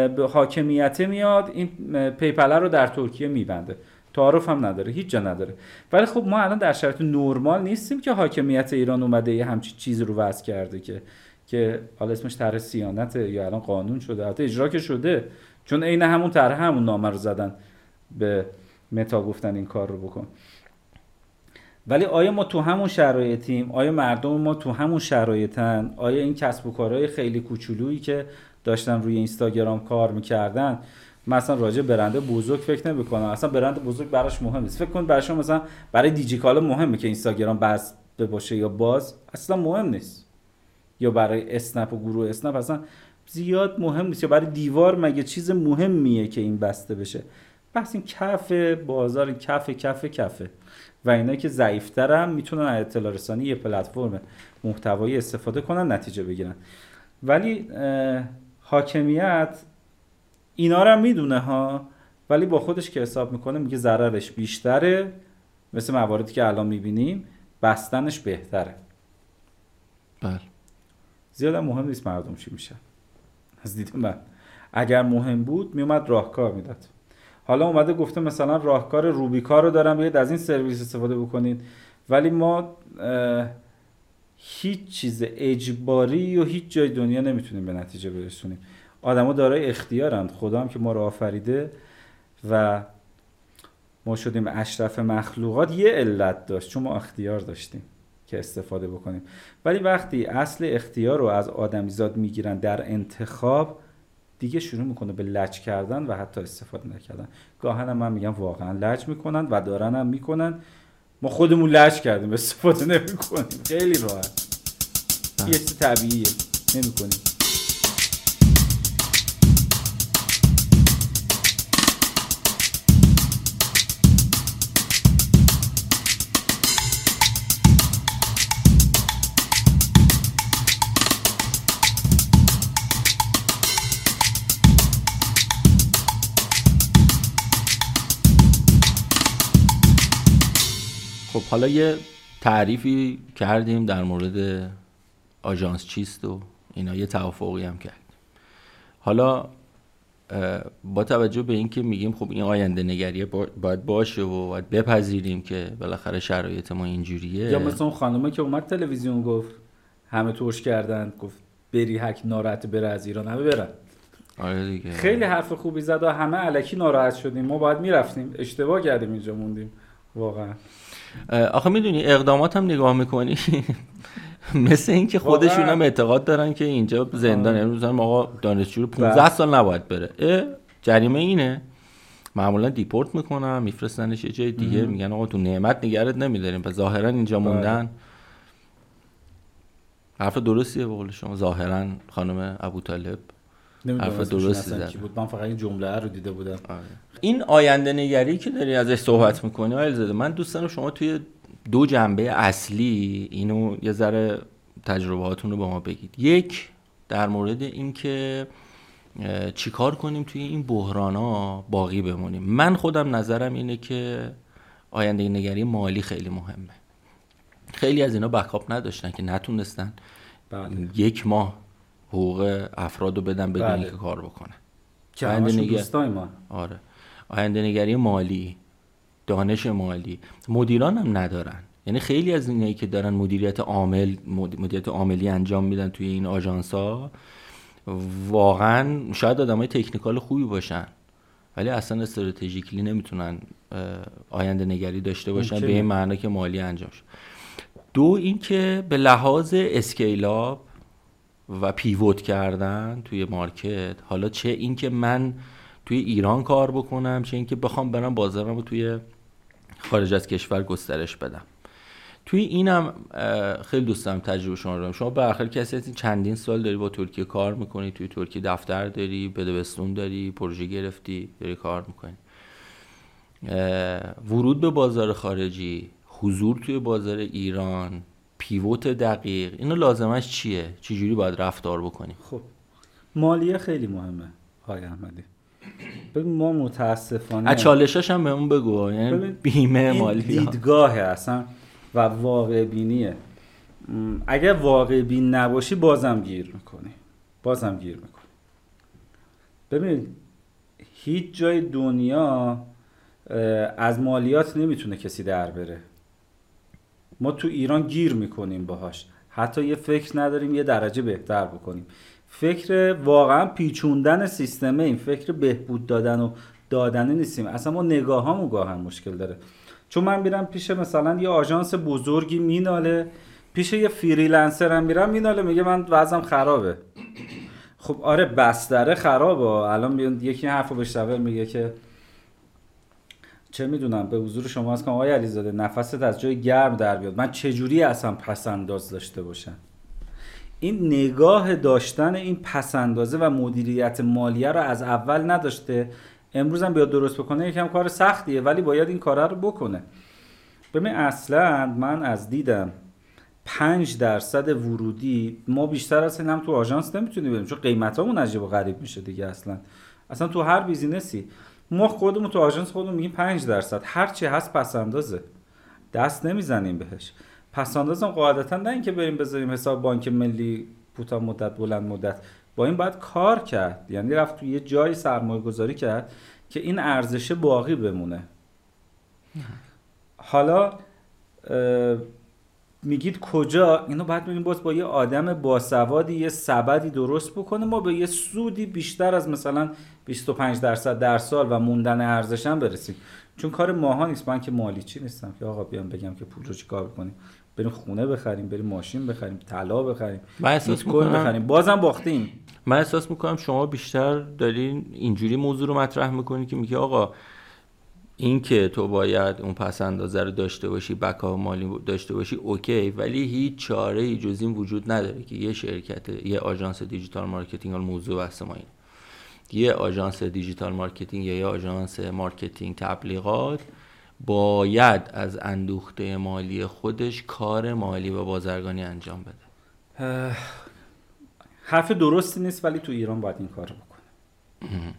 [SPEAKER 2] به حاکمیت میاد این PayPal رو در ترکیه میبنده. تعارف هم نداره هیچ جا نداره. ولی خب ما الان در شرایط نرمال نیستیم که حاکمیت ایران اومده یه همچین چیزی رو وضع کرده که که حالا اسمش طرح صیانت یا الان قانون شده. حتی اجرا که شده. چون عین همون طرح همون نامه رو زدن به متا گفتن این کار رو بکن. ولی آیا ما تو همون شرایطیم؟ آیا مردم ما تو همون شرایطن؟ آیا این کسب و کارهای خیلی کوچولویی که داشتن روی اینستاگرام کار می‌کردن؟ مثلا راجع برند بزرگ فکر نمی‌کنم. اصلا برند بزرگ براش مهم نیست فکر کن براش مثلا برای دیجیکالا مهمه که اینستاگرام بس باشه یا باز. اصلا مهم نیست. یا برای اسنپ و گروه اسنپ اصلا زیاد مهم نیست یا برای دیوار مگه چیز مهمیه که این بسته بشه؟ بحث این کف بازار کف کف کفه و اینا که ضعیفتر می‌تونن از اطلاع رسانی یه پلتفرم محتوایی استفاده کنن نتیجه بگیرن. ولی حاکمیت اینا رو می‌دونه ها ولی با خودش که حساب می‌کنه میگه ضررش بیشتره. مثل مواردی که الان می‌بینیم بستنش بهتره.
[SPEAKER 1] بله.
[SPEAKER 2] زیاد مهم نیست مردم چی میشن. از دید من اگر مهم بود میومد راهکار می‌داد. حالا اومده گفته مثلا راهکار روبیکا رو دارم بیاید از این سرویس استفاده بکنید. ولی ما هیچ چیز اجباری و هیچ جای دنیا نمی‌تونیم به نتیجه برسونیم. آدما دارای اختیارند. خدا هم که ما رو آفریده و ما شدیم اشرف مخلوقات. یه علت داشت چون ما اختیار داشتیم. که استفاده بکنیم. ولی وقتی اصل اختیار رو از آدمیزاد می‌گیرن در انتخاب دیگه شروع می‌کنه به لج کردن و حتی استفاده نکردن. گاهن من میگم واقعا لج می‌کنن و دارن هم می‌کنن. ما خودمون لج کردیم استفاده نمی‌کنیم. خیلی راحت. یه چیز طبیعیه. نمی‌کنیم.
[SPEAKER 1] حالا یه تعریفی کردیم در مورد آژانس چیست و اینا یه توافقی هم کرد حالا با توجه به اینکه میگیم خب این آینده نگریه باید باشه و باید بپذیریم که بالاخره شرایط ما اینجوریه.
[SPEAKER 2] یا مثل اون خانومه که اومد تلویزیون گفت همه توش کردن گفت بری هک ناراحت بره از ایران همه برن.
[SPEAKER 1] آره دیگه.
[SPEAKER 2] خیلی حرف خوبی زد و همه علکی ناراحت شدیم. ما باید می‌رفتیم. اشتباه کردیم اینجا موندیم. واقعا.
[SPEAKER 1] آخه می‌دونی اقدامات هم نگاه می‌کنی. مثل اینکه خودشون هم اعتقاد دارن که اینجا زندان امروز هم آقا دانشجو رو 15 بله. سال نباید بره. جریمه اینه. معمولا دیپورت می‌کنن میفرستنش یه جای دیگه میگن آقا تو نعمت نگرت نمیداریم. و ظاهرا اینجا بله. موندن. حرف درستیه به قول شما. ظاهرا خانم ابو طالب
[SPEAKER 2] حرف درستی بود. من فقط این جمله رو دیده بودم. آره.
[SPEAKER 1] این آینده نگری که داری ازش صحبت می‌کنی آیل زده من دوست دارم شما توی دو جنبه اصلی اینو یه ذره تجربهاتون رو به ما بگید. یک در مورد اینکه چیکار کنیم توی این بحران ها باقی بمونیم. من خودم نظرم اینه که آینده نگری مالی خیلی مهمه. خیلی از اینا بکاپ نداشتن که نتونستن بله. یک ماه حقوق افراد رو بدن بدون بله. که کار بکنن
[SPEAKER 2] که آینده ما.
[SPEAKER 1] آره. آینده نگری مالی دانش مالی مدیران هم ندارن. یعنی خیلی از اینایی که دارن مدیریت عامل مدیریت عاملی انجام میدن توی این آژانس ها واقعا شاید های تکنیکال خوبی باشن. ولی اصلا استراتژیکلی نمی‌تونن آینده نگری داشته باشن به این معنی که مالی انجام شد. دو اینکه به لحاظ اسکیلاب و پیوت کردن توی مارکت. حالا چه اینکه من توی ایران کار بکنم چه اینکه بخوام برم بازارم رو توی خارج از کشور گسترش بدم. توی اینم خیلی دوستم تجربه شما رو شما به آخر کسی چندین سال داری با ترکیه کار می‌کنی توی ترکیه دفتر داری بدبستون داری پروژه گرفتی داری کار می‌کنی. ورود به بازار خارجی حضور توی بازار ایران پیوت دقیق. اینو لازمش چیه؟ چجوری باید رفتار بکنیم؟
[SPEAKER 2] خب مالیه خیلی مهمه های احمدی. ببین ما متاسفانه
[SPEAKER 1] از چالشاش هم بهمون بگو. یعنی بیمه مالی
[SPEAKER 2] دیدگاه اصلا و واقع بینیه. اگر واقع بین نباشی بازم گیر می‌کنی. بازم گیر می‌کنی. ببین هیچ جای دنیا از مالیات نمی‌تونه کسی در بره. ما تو ایران گیر می‌کنیم باهاش. حتی یه فکر نداریم یه درجه بهتر بکنیم. فکر واقعا پیچوندن سیستمه این. فکر بهبود دادن و دادنه نیستیم. اصلا ما نگاه گاهن مشکل داره. چون من میرم پیش مثلا یه آژانس بزرگی میناله. پیش یه فریلنسر هم میرم میناله میگه من وضعم خرابه. خب آره بستره خرابه. الان یکی حرفو بشنوه میگه که چه می‌دونم به حضور شما از کنم آقای علیزاده نفست از جای گرم در بیاد. من چجوری اصلا پسنداز داشته باشم؟ این نگاه داشتن این پسندازه و مدیریت مالیه رو از اول نداشته. امروز هم بیاد درست بکنه یکم کار سختیه ولی باید این کار رو بکنه. ببین اصلا من از دیدم پنج درصد ورودی ما بیشتر از این هم تو آژانس نمی‌تونیم بریم چون قیمتامون عجیب و غریب میشه دیگه اصلا. اصلا تو هر بیزینسی ما خودمون تو آژانس خودمون میگیم 5 درصد. هر چی هست پس اندازه. دست نمی‌زنیم بهش. پس اندازم قاعدتا نه اینکه بریم بذاریم حساب بانک ملی کوتاه مدت بلند مدت. با این باید کار کرد. یعنی رفت تو یه جایی سرمایه گذاری کرد که این ارزش باقی بمونه. حالا میگید کجا؟ اینو باید ببینیم باز با یه آدم باسوادی یه سبدی درست بکنه ما به یه سودی بیشتر از مثلا 25 درصد در سال و موندن ارزش هم برسیم. چون کار ماها نیست. من که مالی چی نیستم که آقا بیام بگم که پول رو چیکار بکنیم بریم خونه بخریم بریم ماشین بخریم طلا بخریم
[SPEAKER 1] من احساس می‌کنم
[SPEAKER 2] بخریم. بازم باختیم.
[SPEAKER 1] من احساس می‌کنم شما بیشتر دارین اینجوری موضوع رو مطرح می‌کنی که میگه آقا این که تو باید اون پس اندازه رو داشته باشی backup مالی داشته باشی okay ولی هیچ چاره ای جز این وجود نداره که یه شرکت یه آژانس digital marketing موضوع بحث ما اینه. یه آژانس digital marketing یا یه آژانس marketing تبلیغات باید از اندوخته مالی خودش کار مالی و بازرگانی انجام بده.
[SPEAKER 2] حرف درستی نیست ولی تو ایران باید این کار بکنه.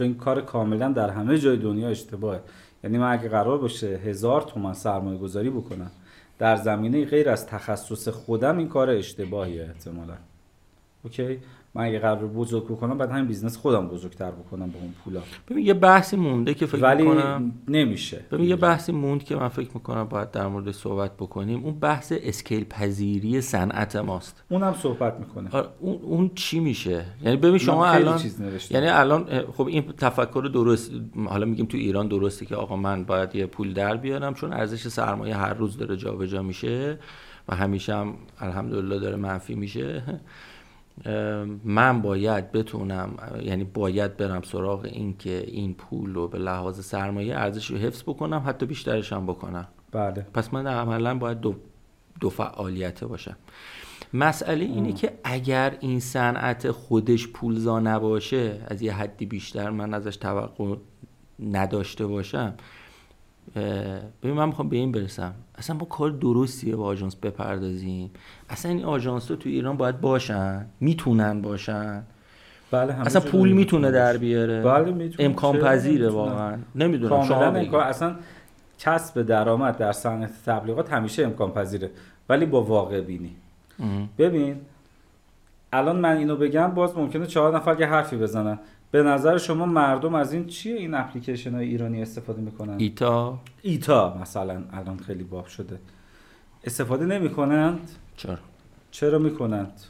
[SPEAKER 2] چون این کار کاملا در همه جای دنیا اشتباهه. یعنی من اگه قرار باشه هزار تومن سرمایه گذاری بکنم در زمینه غیر از تخصص خودم این کار اشتباهیه احتمالا. Okay؟ من اگه قرار بزرگ بکنم بعد همین business خودم بزرگتر بکنم با اون پولا.
[SPEAKER 1] ببین یه بحثی مونده که فکر
[SPEAKER 2] ولی
[SPEAKER 1] می‌کنم
[SPEAKER 2] نمیشه.
[SPEAKER 1] ببین یه بحثی موند که من فکر می‌کنم باید در مورد صحبت بکنیم. اون بحث scale پذیری صنعت ماست.
[SPEAKER 2] اونم صحبت می‌کنه.
[SPEAKER 1] آره، اون, اون چی میشه؟ یعنی ببین شما الان
[SPEAKER 2] چیز.
[SPEAKER 1] یعنی الان خب این تفکر درست حالا میگیم تو ایران درسته که آقا من باید یه پول در بیارم چون ارزش سرمایه هر روز داره جابجا میشه و همیشه هم الحمدلله داره منفی میشه. من باید بتونم یعنی باید برم سراغ این که این پول رو به لحاظ سرمایه ارزش رو حفظ بکنم حتی بیشترش هم بکنم.
[SPEAKER 2] بله.
[SPEAKER 1] پس من عملا باید دو, دو فعالیته باشم. مسئله اینه که اگر این صنعت خودش پولزا نباشه از یه حدی بیشتر من ازش توقع نداشته باشم ببین من می‌خوام به این برسم. اصلا ما کار درستیه با آژانس بپردازیم. اصلا این آژانس ها تو ایران باید باشن. می‌تونن باشن.
[SPEAKER 2] بله همه
[SPEAKER 1] اصلا پول می‌تونه در. بیاره.
[SPEAKER 2] بله می‌تونه
[SPEAKER 1] امکان پذیره؟ واقعا. نمی‌دونم شما.
[SPEAKER 2] امکان اصلا کسب درآمد در صنعت تبلیغات همیشه امکان پذیره. ولی با واقع بینی. ببین الان من اینو بگم باز ممکنه چهار نفر یه حرفی بزنن. به نظر شما مردم از این چیه این اپلیکیشن های ایرانی استفاده می‌کنن؟
[SPEAKER 1] ایتا.
[SPEAKER 2] ایتا مثلا الان خیلی باب شده. استفاده نمی‌کنند؟
[SPEAKER 1] چرا؟
[SPEAKER 2] چرا می‌کنند؟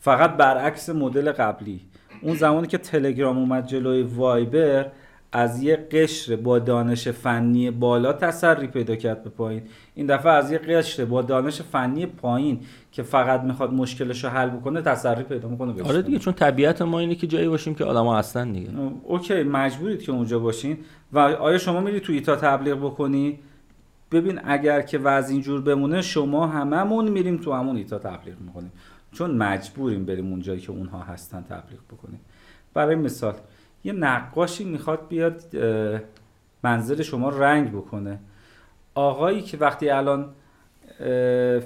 [SPEAKER 2] فقط برعکس مدل قبلی. اون زمانی که تلگرام اومد جلوی وایبر از یه قشر با دانش فنی بالا تسری پیدا کرد به پایین. این دفعه از یه قشر با دانش فنی پایین که فقط می‌خواد مشکلش رو حل بکنه تسری پیدا می‌کنه بهش
[SPEAKER 1] آره دیگه چون طبیعت ما اینه که جایی باشیم که آدما هستن دیگه.
[SPEAKER 2] اوکی مجبورید که اونجا باشین. و آیا شما میری تو ایتا تبلیغ بکنی؟ ببین اگر که وضع اینجور بمونه شما هممون میریم تو همون ایتا تبلیغ می‌کنیم. چون مجبوریم بریم اونجایی که اونها هستن تبلیغ بکنیم. برای مثال یه نقاشی می‌خواد بیاد منزل شما رنگ بکنه. آقایی که وقتی الان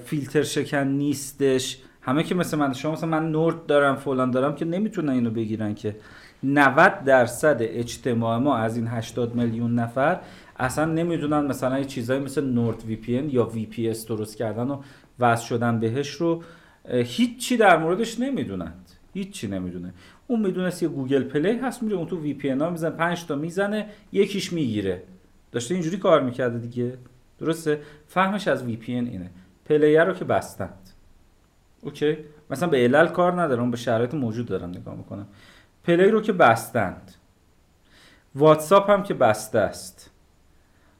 [SPEAKER 2] فیلتر شکن نیستش همه که مثل من شما مثلا من نورد دارم فلان دارم که نمی‌تونن اینو بگیرن که. 90 درصد اجتماع ما از این 80 میلیون نفر اصلا نمی‌دونن مثلا یه چیزایی مثل Nord VP یا VPS درست کردن و وصل شدن بهش رو هیچی در موردش نمی‌دونند. هیچی نمی‌دونه. اون می‌دونست یه Google Play هست میره اون تو VP ها می‌زنه 5 تا می‌زنه یکیش می‌گیره. داشته اینجوری کار می‌کرده دیگه. درسته؟ فهمش از VP اینه. Play رو که بستند. Okay؟ مثلا به علل کار ندارم به شرایط موجود دارم نگاه می‌کنم. Play رو که بستند. واتساپ هم که بسته است.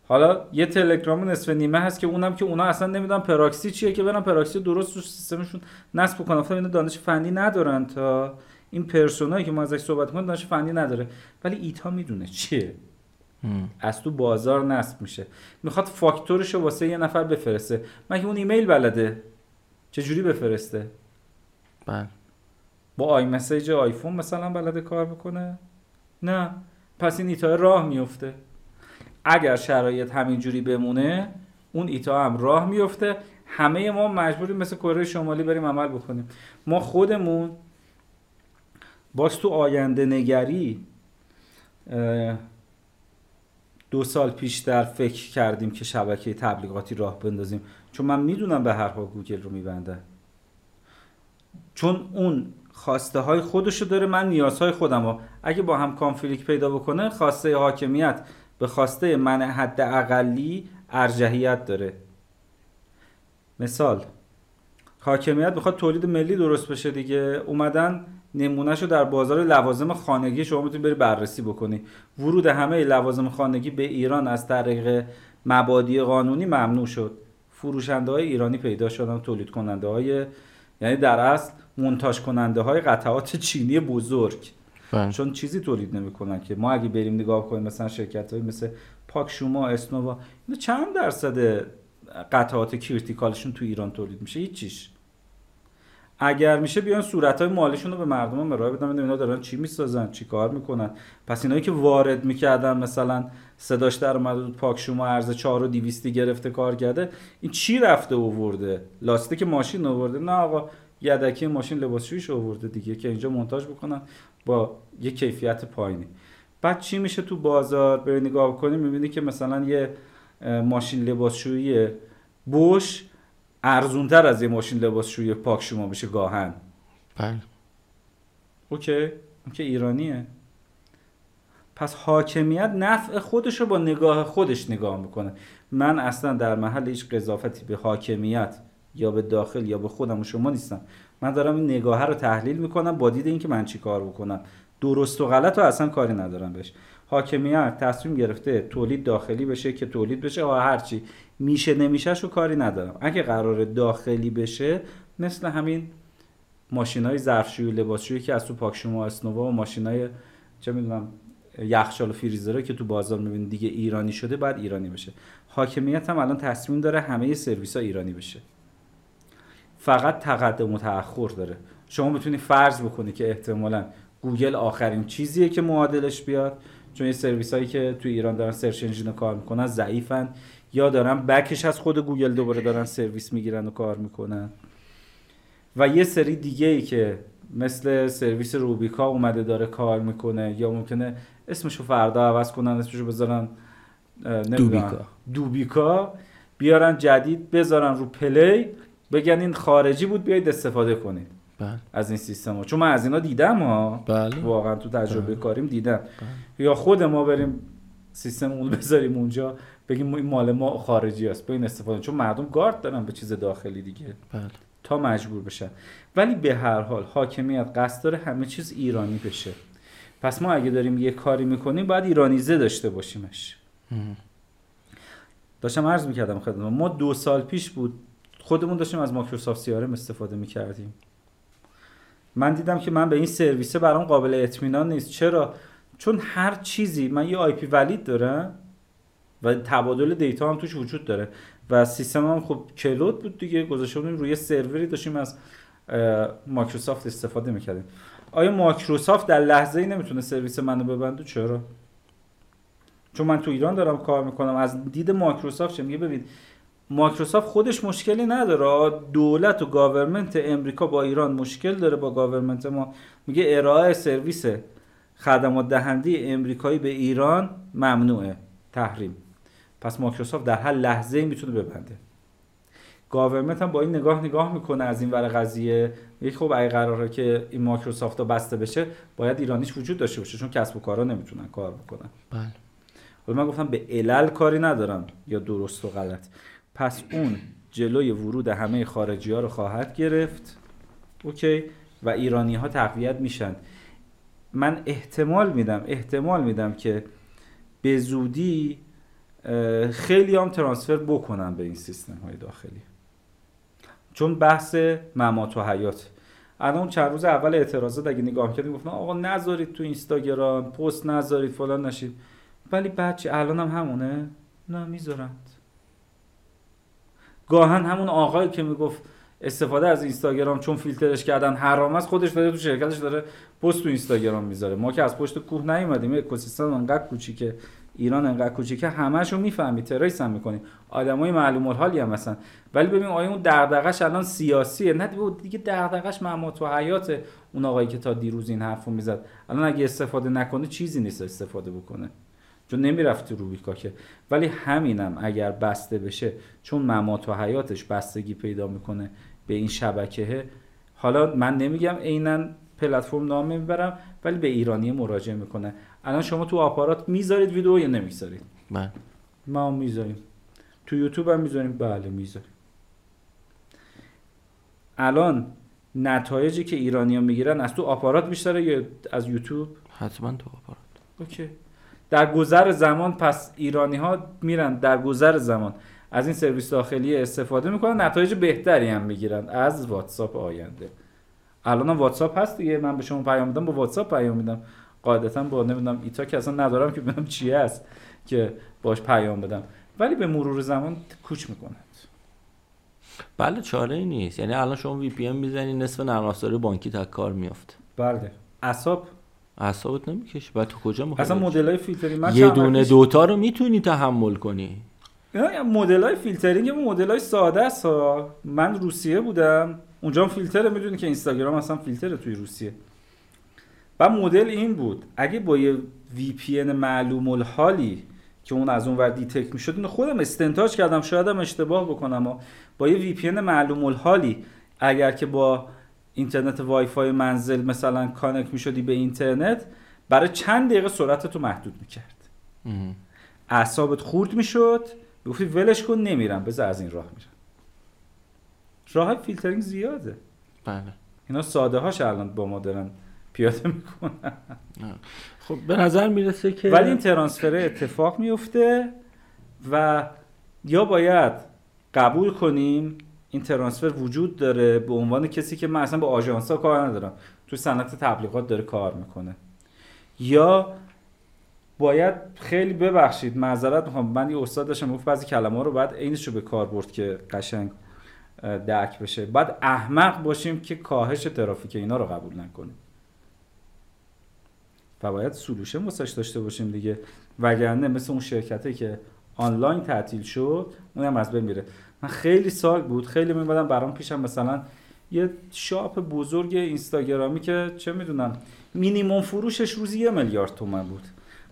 [SPEAKER 2] حالا یه تلگرام نصف نیمه هست که اونم که اونا اصلا نمی‌دونن پراکسی چیه که برن پراکسی درست تو سیستمشون نصب کنن گفتم اینا دانش فنی ندارن تا. این persona یی که ما ازش صحبت کنیم دانش فنی نداره. ولی ایتا می‌دونه چیه. از تو بازار نصب میشه. می‌خواد فاکتورش واسه یه نفر بفرسته. مگه اون ایمیل بلده؟ چجوری بفرسته؟
[SPEAKER 1] بله.
[SPEAKER 2] با آی مسیج آیفون مثلا بلده کار بکنه؟ نه. پس این ایتا راه میفته اگر شرایط همینجوری بمونه اون ایتا هم راه میفته همه ما مجبوریم مثل کره شمالی بریم عمل بکنیم. ما خودمون باز تو آینده نگری دو سال پیشتر فکر کردیم که شبکه تبلیغاتی راه بندازیم. چون من می‌دونم به هر حال گوگل رو میبنده. چون اون خواسته های خودشو داره من نیازهای خودم رو اگه با هم conflict پیدا بکنه خواسته حاکمیت به خواسته من حد اقلی ارجحیت داره. مثال حاکمیت بخواد تولید ملی درست بشه دیگه. اومدن نمونهشو در بازار لوازم خانگی شما می‌تونید بری بررسی بکنی. ورود همه لوازم خانگی به ایران از طریق مبادی قانونی ممنوع شد. فروشنده های ایرانی پیدا شدن تولید کننده های یعنی در اصل منتاج کننده های قطعات چینی بزرگ.
[SPEAKER 1] بله.
[SPEAKER 2] چون چیزی تولید نمی‌کنن که ما اگه بریم نگاه کنیم مثلا شرکت های مثل پاک شوما اسنووا اینا چند درصد قطعات کریتیکالشون تو ایران تولید میشه؟ هیچیش. اگر میشه بیان صورت های مالیشون رو به مردم ارائه بدن اینا دارن چی می‌سازن چی کار می‌کنن. پس اینایی که وارد می‌کردن مثلا صداش در اومده بود پاک شما ارز 4 و 200 گرفته کار کرده این چی رفته اوورده لاستیک ماشین آورده. نه آقا یدکی ماشین لباسشویش آورده دیگه که اینجا مونتاژ بکنن با یه کیفیت پایینی. بعد چی میشه تو بازار؟ به نگاه کنی می‌بینی که مثلا یه ماشین لباسشویی بوش ارزونتر از یه ماشین لباسشویی پاک شما بشه گاهن.
[SPEAKER 1] بله.
[SPEAKER 2] اوکی. اون که ایرانیه. پس حاکمیت نفع خودش رو با نگاه خودش نگاه می‌کنه. من اصلا در محل هیچ قضاوتی به حاکمیت یا به داخل یا به خودم و شما نیستم. من دارم این نگاه رو تحلیل می‌کنم با دید اینکه من چی کار بکنم. درست و غلط رو اصلا کاری ندارم بهش. حاکمیت تصمیم گرفته تولید داخلی بشه که تولید بشه و هرچی. میشه نمیشه شو کاری ندارم. اگه قرار داخلی بشه مثل همین ماشین های ظرفشویی لباسشویی که از تو پاکشوما اسنوا و ماشین های چه می‌دونم یخچال و فریزره که تو بازار می‌بینید دیگه ایرانی شده بعد ایرانی بشه. حاکمیت هم الان تصمیم داره همه سرویس ها ایرانی بشه. فقط تقدم و تأخر داره. شما می‌تونی فرض بکنی که احتمالا گوگل آخرین چیزیه که معادلش بیاد. چون این سرویس هایی که تو ایران دارن search engine کار می‌کنن ضعیفن. یا دارن back ش از خود گوگل دوباره دارن سرویس می‌گیرن و کار می‌کنن. و یه سری دیگه ای که مثل سرویس روبیکا اومده داره کار می‌کنه یا ممکنه اسمشو فردا عوض کنن اسمشو بذارن
[SPEAKER 1] دوبیکا.
[SPEAKER 2] دوبیکا. بیارن جدید بذارن رو Play. بگن این خارجی بود بیاید استفاده کنید.
[SPEAKER 1] بله.
[SPEAKER 2] از این سیستم ها. چون من از اینا دیدم ها.
[SPEAKER 1] بله.
[SPEAKER 2] واقعا تو تجربه
[SPEAKER 1] بله.
[SPEAKER 2] کاریم دیدم.
[SPEAKER 1] بله.
[SPEAKER 2] یا خود ما بریم سیستم اون بذاریم اونجا بگیم این مال ما خارجی است. با این استفاده. چون مردم گارد دارن به چیز داخلی دیگه.
[SPEAKER 1] بله.
[SPEAKER 2] تا مجبور بشن. ولی به هر حال حاکمیت قصد داره همه چیز ایرانی بشه. پس ما اگه داریم یه کاری می‌کنیم باید ایرانیزه داشته باشیمش. داشتم عرض می‌کردم خدمت ما دو سال پیش بود خودمون داشتیم از مایکروسافت سیارم استفاده می‌کردیم. من دیدم که من به این سرویسه برام قابل اطمینان نیست. چرا؟ چون هر چیزی من یه IP valid دارم و تبادل data هم توش وجود داره و سیستم هم خب cloud بود دیگه گذاشته بودیم روی سروری داشتیم از مایکروسافت استفاده می‌کردیم. آیا مایکروسافت در لحظه ای نمی‌تونه سرویس منو ببنده؟ چرا؟ چون من تو ایران دارم کار می‌کنم. از دید مایکروسافت چه؟ میگه ببین مایکروسافت خودش مشکلی نداره. دولت و government امریکا با ایران مشکل داره. با government ما میگه ارائه سرویس خدمات دهنده امریکایی به ایران ممنوعه. تحریم. پس مایکروسافت در هر لحظه می‌تونه ببنده. government هم با این نگاه نگاه می‌کنه از این ور قضیه. یک خب اگه قراره که این مایکروسافت رو بسته بشه باید ایرانیش وجود داشته باشه چون کسب و کارا نمی‌تونن کار بکنن.
[SPEAKER 1] بله.
[SPEAKER 2] من گفتم به علل کاری ندارم. یا درست و غلط. پس اون جلوی ورود همه خارجی ها رو خواهد گرفت. اوکی؟ و ایرانی ها تقویت میشن. من احتمال میدم احتمال میدم که به زودی خیلی هم ترانسفر بکنن به این سیستم های داخلی. چون بحث ممات و حیات. الان چند روز اول اعتراضات اگه نگاه کردیم گفتن آقا نذارید تو اینستاگرام پست نذارید فلان نشید. ولی بچه الان هم همونه. نه می‌ذارند گاهن همون آقایی که می‌گفت استفاده از اینستاگرام چون فیلترش کردن حرام است خودش داره تو شرکتش داره پست تو اینستاگرام می‌ذاره. ما که از پشت کوه نیومدیم اکوسیستم انقدر کوچیکه ایران انقدر کوچیکه همه‌شو می‌فهمی تریس هم می‌کنی. آدمای معلوم الحالی هم مثلا ولی ببین آیا اون دغدغش الان سیاسیه. نه دیگه دغدغش ممات و حیات اون آقایی که تا دیروز این حرفو می‌زد. الان اگه استفاده نکنه چیزی نیست استفاده بکنه. چون نمی‌رفت تو روبیکا که. ولی همینم اگر بسته بشه چون ممات و حیاتش بستگی پیدا می‌کنه به این شبکه حالا من نمیگم عینا پلتفرم نام می‌برم ولی به ایرانی مراجعه می‌کنه. الان شما تو آپارات می‌ذارید ویدیو یا نمی‌ذارید؟
[SPEAKER 1] بله.
[SPEAKER 2] ما می‌ذاریم. تو یوتیوب هم می‌ذاریم؟ بله می‌ذاریم. الان نتایجی که ایرانی ها می‌گیرن از تو آپارات بیشتره یا از یوتیوب؟
[SPEAKER 1] حتما تو آپارات.
[SPEAKER 2] OK. در گذر زمان پس ایرانی ها میرن در گذر زمان. از این سرویس داخلی استفاده می‌کنن. نتایج بهتری هم می‌گیرن از واتساپ آینده. الان هم واتساپ هست دیگه. من به شما پیام میدم با واتساپ پیام میدم. قاعدتا با نمی‌دونم ایتا که اصلا ندارم که ببینم چی هست که باش پیام بدم. ولی به مرور زمان کوچ می‌کنه.
[SPEAKER 1] بله چاره ای نیست. یعنی الان شما VPN می‌زنی نصف نرم افزار بانکیت از کار میافته.
[SPEAKER 2] بله. اعصاب
[SPEAKER 1] اعصابت نمی‌کشه. بعد تو کجا مخرج
[SPEAKER 2] اصلا مدل های فیلترینگ من
[SPEAKER 1] یه دونه دوتا رو می‌تونی تحمل کنی.
[SPEAKER 2] اینا مدل های فیلترینگ مدل های ساده است ها. من روسیه بودم. اونجا هم فیلتره می‌دونی که اینستاگرام اصلا فیلتره توی روسیه. و مدل این بود. اگه با یه VPN معلوم الحالی که اون از اون ور detect می‌شد اینو خودم استنتاج کردم. شاید هم اشتباه بکنم ها. با یه VPN معلوم الحالی اگر که با اینترنت وای فای منزل مثلا connect می‌شدی به اینترنت برای چند دقیقه سرعتتو محدود می‌کرد. اعصابت خورد می‌شد. گفتی ولش کن نمیرم. بذار از این راه میرم. راه فیلترینگ زیاده.
[SPEAKER 1] بله.
[SPEAKER 2] اینا ساده هاش الان با ما دارن پیاده می‌کنن.
[SPEAKER 1] خب به نظر می‌رسه که
[SPEAKER 2] ولی این transfer اتفاق میفته و یا باید قبول کنیم این ترانسفر وجود داره به عنوان کسی که من اصلا با آژانس ها کار ندارم. تو صنعت تبلیغات داره کار می‌کنه. یا باید خیلی ببخشید معذرت می‌خوام. من یه استاد داشتم گفت بعضی کلمه رو باید عینش رو به کار برد که قشنگ درک بشه. بعد احمق باشیم که کاهش ترافیک اینا رو قبول نکنیم. و باید سلوشن واسش داشته باشیم دیگه. وگرنه مثل اون شرکته که آنلاین تعطیل شد اون هم از بین میره. من خیلی سال بود. خیلی میبادم برام پیشم مثلا یه شاپ بزرگ اینستاگرامی که چه می‌دونم مینیموم فروشش روزی یه میلیارد تومن بود.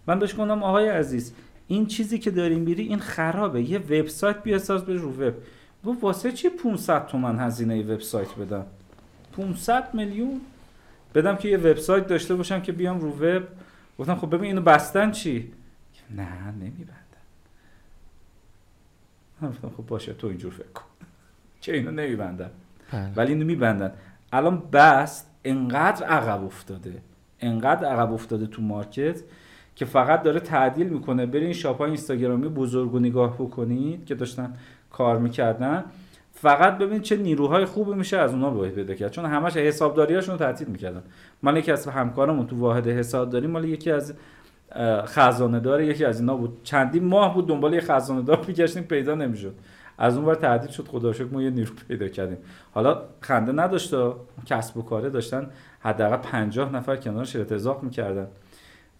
[SPEAKER 2] من بهش گفتم آقای عزیز این چیزی که داریم میری این خرابه. یه وبسایت بیاساز به رو وب. گفت واسه چی 500 تومن هزینه وبسایت بدم؟ 500 میلیون؟ بدم که یه وبسایت داشته باشم که بیام رو وب. گفتم خب ببین اینو بستن چی؟ نه نمیبندن من گفتم خب باشه تو اینجور فکر کن. که اینو نمیبندن
[SPEAKER 1] بله.
[SPEAKER 2] ولی اینو میبندن. الان بست انقدر عقب افتاده انقدر عقب افتاده تو مارکت که فقط داره تعدیل می‌کنه. برین شاپ های اینستاگرامی بزرگ و نگاه بکنید که داشتن کار می‌کردن. فقط ببین چه نیروهای خوبی میشه از اونها باید پیدا کرد. چون همش حسابداریاشون رو تعطیل می‌کردن. من یکی از همکارمون تو واحد حسابداری مال یکی از خزانه داره یکی از اینا بود. چندین ماه بود دنبال یه خزانه دار میگشتیم پیدا نمی‌شد. از اون ور تعدیل شد خدا شکر ما یه نیرو پیدا کردیم. حالا خنده نداشت کسب و کاره داشتن حداقل 50 نفر کنارش ارتزاق می‌کردن.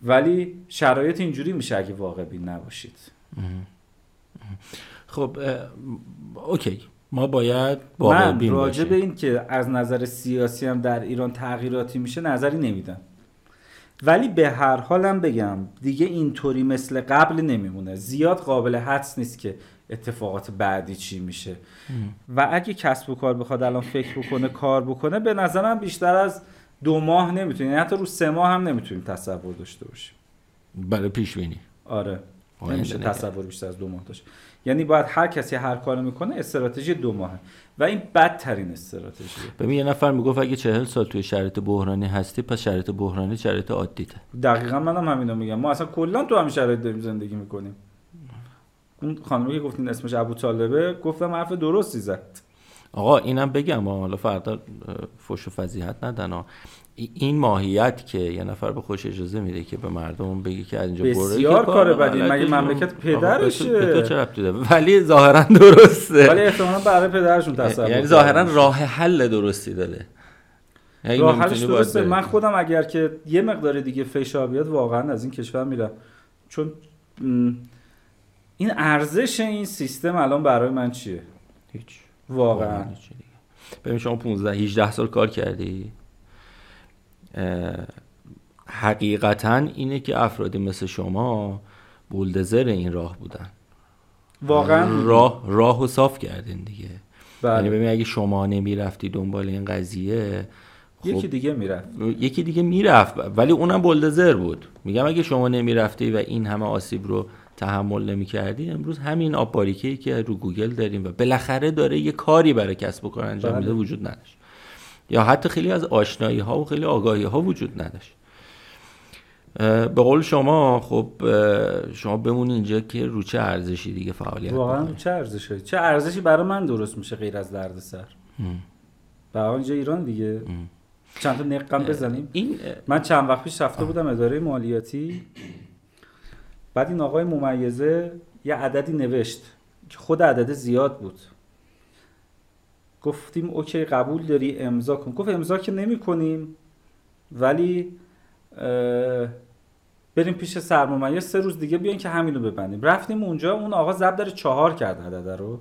[SPEAKER 2] ولی شرایط اینجوری میشه اگه واقع بین نباشید.
[SPEAKER 1] خب اوکی. ما باید من
[SPEAKER 2] راجع به این که از نظر سیاسی هم در ایران تغییراتی میشه نظری نمیدم. ولی به هر حالم بگم دیگه اینطوری مثل قبل نمیمونه. زیاد قابل حدس نیست که اتفاقات بعدی چی میشه. و اگه کسب و کار بخواد الان فکر بکنه کار بکنه به نظرم بیشتر از دو ماه نمی‌تونیم. حتی رو سه ماه هم نمی‌تونیم تصور داشته باشیم.
[SPEAKER 1] برای پیش بینی
[SPEAKER 2] آره نمیشه تصور بیشتر از دو ماه داشت. یعنی باید هر کسی هر کاری می‌کنه استراتژی دو ماهه. و این بدترین استراتژیه.
[SPEAKER 1] ببین یه نفر می‌گفت اگه چهل سال توی شرایط بحرانی هستی پس شرایط بحرانی شرایط عادیته.
[SPEAKER 2] دقیقا منم هم همینو میگم. ما اصلا کلا تو همین شرایط داریم زندگی می‌کنیم. اون خانمی که گفتین اسمش ابو طالبه گفتم حرف درستی زد.
[SPEAKER 1] آقا اینم بگم حالا فردا فوش و فضیحت ندن. این ماهیت که یه نفر به خوش اجازه میده که به مردم بگه که از اینجا
[SPEAKER 2] بره بسیار کار بدی. مگه مملکت پدرشه؟
[SPEAKER 1] به تو چه ربطی ولی ظاهرا درسته.
[SPEAKER 2] ولی احتمالاً برای پدرشون تصور
[SPEAKER 1] یعنی ظاهرا راه حل درستی داده
[SPEAKER 2] یعنی راه حلش درسته. من خودم اگر که یه مقدار دیگه فشار بیاد واقعا از این کشور میرم. چون این ارزش این سیستم الان برای من چیه؟
[SPEAKER 1] هیچ.
[SPEAKER 2] واقعا.
[SPEAKER 1] ببین شما 15 18 سال کار کردی؟ حقیقتا اینه که افرادی مثل شما بولدزر این راه بودن.
[SPEAKER 2] واقعا؟
[SPEAKER 1] راه راه و صاف کردین دیگه.
[SPEAKER 2] بله.
[SPEAKER 1] یعنی ببین اگه شما نمی‌رفتی دنبال این قضیه
[SPEAKER 2] خب یکی دیگه می‌رفت.
[SPEAKER 1] یکی دیگه می‌رفت ولی اونم بولدزر بود. میگم اگه شما نمی‌رفتی و این همه آسیب رو تحمل نمی کردی امروز همین آب باریکه که رو گوگل داریم و بالاخره داره یه کاری برای کسب و کار انجام میده بله. وجود نداشت. یا حتی خیلی از آشنایی ها و خیلی آگاهی ها وجود نداشت. به قول شما خب شما بمونی اینجا که رو چه ارزشی دیگه فعالیت
[SPEAKER 2] واقعا چه ارزشی؟ چه ارزشی برای من درست میشه غیر از دردسر برای اینجا ایران دیگه. چند تا نقم بزنیم. این من چند وقت پیش رفته بودم اداره مالیاتی. بعد این آقای ممیزه یه عددی نوشت که خود عدد زیاد بود. گفتیم اوکی قبول داری امضا کن. گفت امضا که نمی کنیم ولی بریم پیش سرمایه. سه روز دیگه بیاین که همینو ببندیم. رفتیم اونجا اون آقا زب داره چهار کرد عدد رو.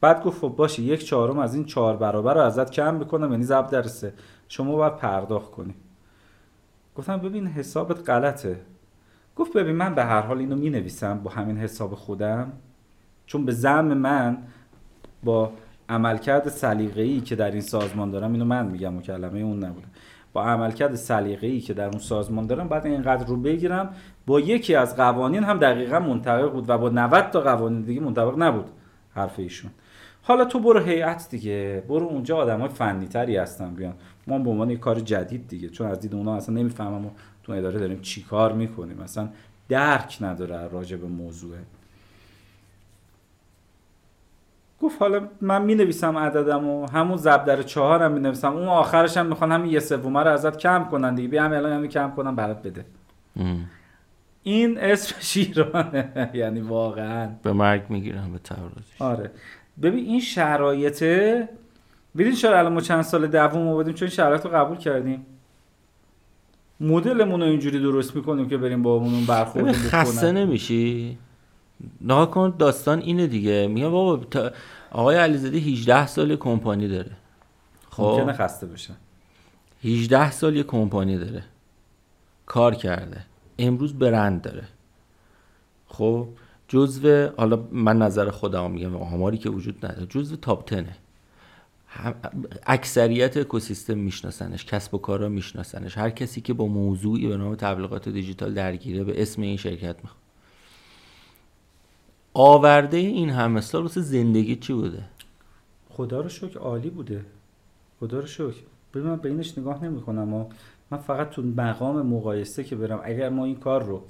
[SPEAKER 2] بعد گفت خب باشه یک چهارم از این چهار برابر رو ازت کم بکنم یعنی زب در سه. شما باید پرداخت کنی. گفتم ببین حسابت غلطه. گفت ببین من به هر حال اینو می نویسم با همین حساب خودم چون به زم من با عملکرد سلیقه‌ای که در این سازمان دارم اینو من میگم مکلمه اون نبوده. با عملکرد سلیقه‌ای که در اون سازمان دارم بعد اینقدر رو بگیرم با یکی از قوانین هم دقیقا منطبق بود و با 90 تا قوانین دیگه منطبق نبود حرف ایشون. حالا تو برو هیئت دیگه برو اونجا آدمای فنی تری هستن بیان. ما به عنوان کار جدید دیگه چون از دید اونا اصلا نمی‌فهمم و تو اداره داریم چیکار می‌کنیم؟ مثلا درک نداره راجع به موضوعه گفت حالا من می نویسم عددم و همون زب در چهار هم می نویسم اون آخرش هم می‌خوان همین یه سومه رو ازت کم کنن دیگه بیا الان همین کم کنم برات بده. این اسم شیرانه یعنی واقعا.
[SPEAKER 1] به مرگ می‌گیرم به تعرض
[SPEAKER 2] آره. ببین این شرایطه ببین چرا الان ما چند سال دوم آوردیم چون این شرایط رو قبول کردیم. مدلمون رو اینجوری درست می‌کنیم که بریم با اون برخورد
[SPEAKER 1] خسته نمیشی؟ نها کن داستان اینه دیگه. میگه بابا آقای علیزاده 18 سال کمپانی داره.
[SPEAKER 2] خب؟ ممکنه خسته بشه.
[SPEAKER 1] 18 سال یه کمپانی داره. کار کرده. امروز برند داره. خب؟ جزو حالا من نظر خودم میگم آماری که وجود نداره. جزو تاپ تنه اکثریت اکوسیستم میشناسنش کسب و کارا میشناسنش. هر کسی که با موضوعی به نام تبلیغات دیجیتال درگیره به اسم این شرکت می‌خواد. آورده این همه سال واسه زندگی چی بوده؟
[SPEAKER 2] خدا رو شکر عالی بوده. خدا رو شکر. ببین من به اینش نگاه نمی کنم و من فقط تو مقام مقایسه که برم اگر ما این کار رو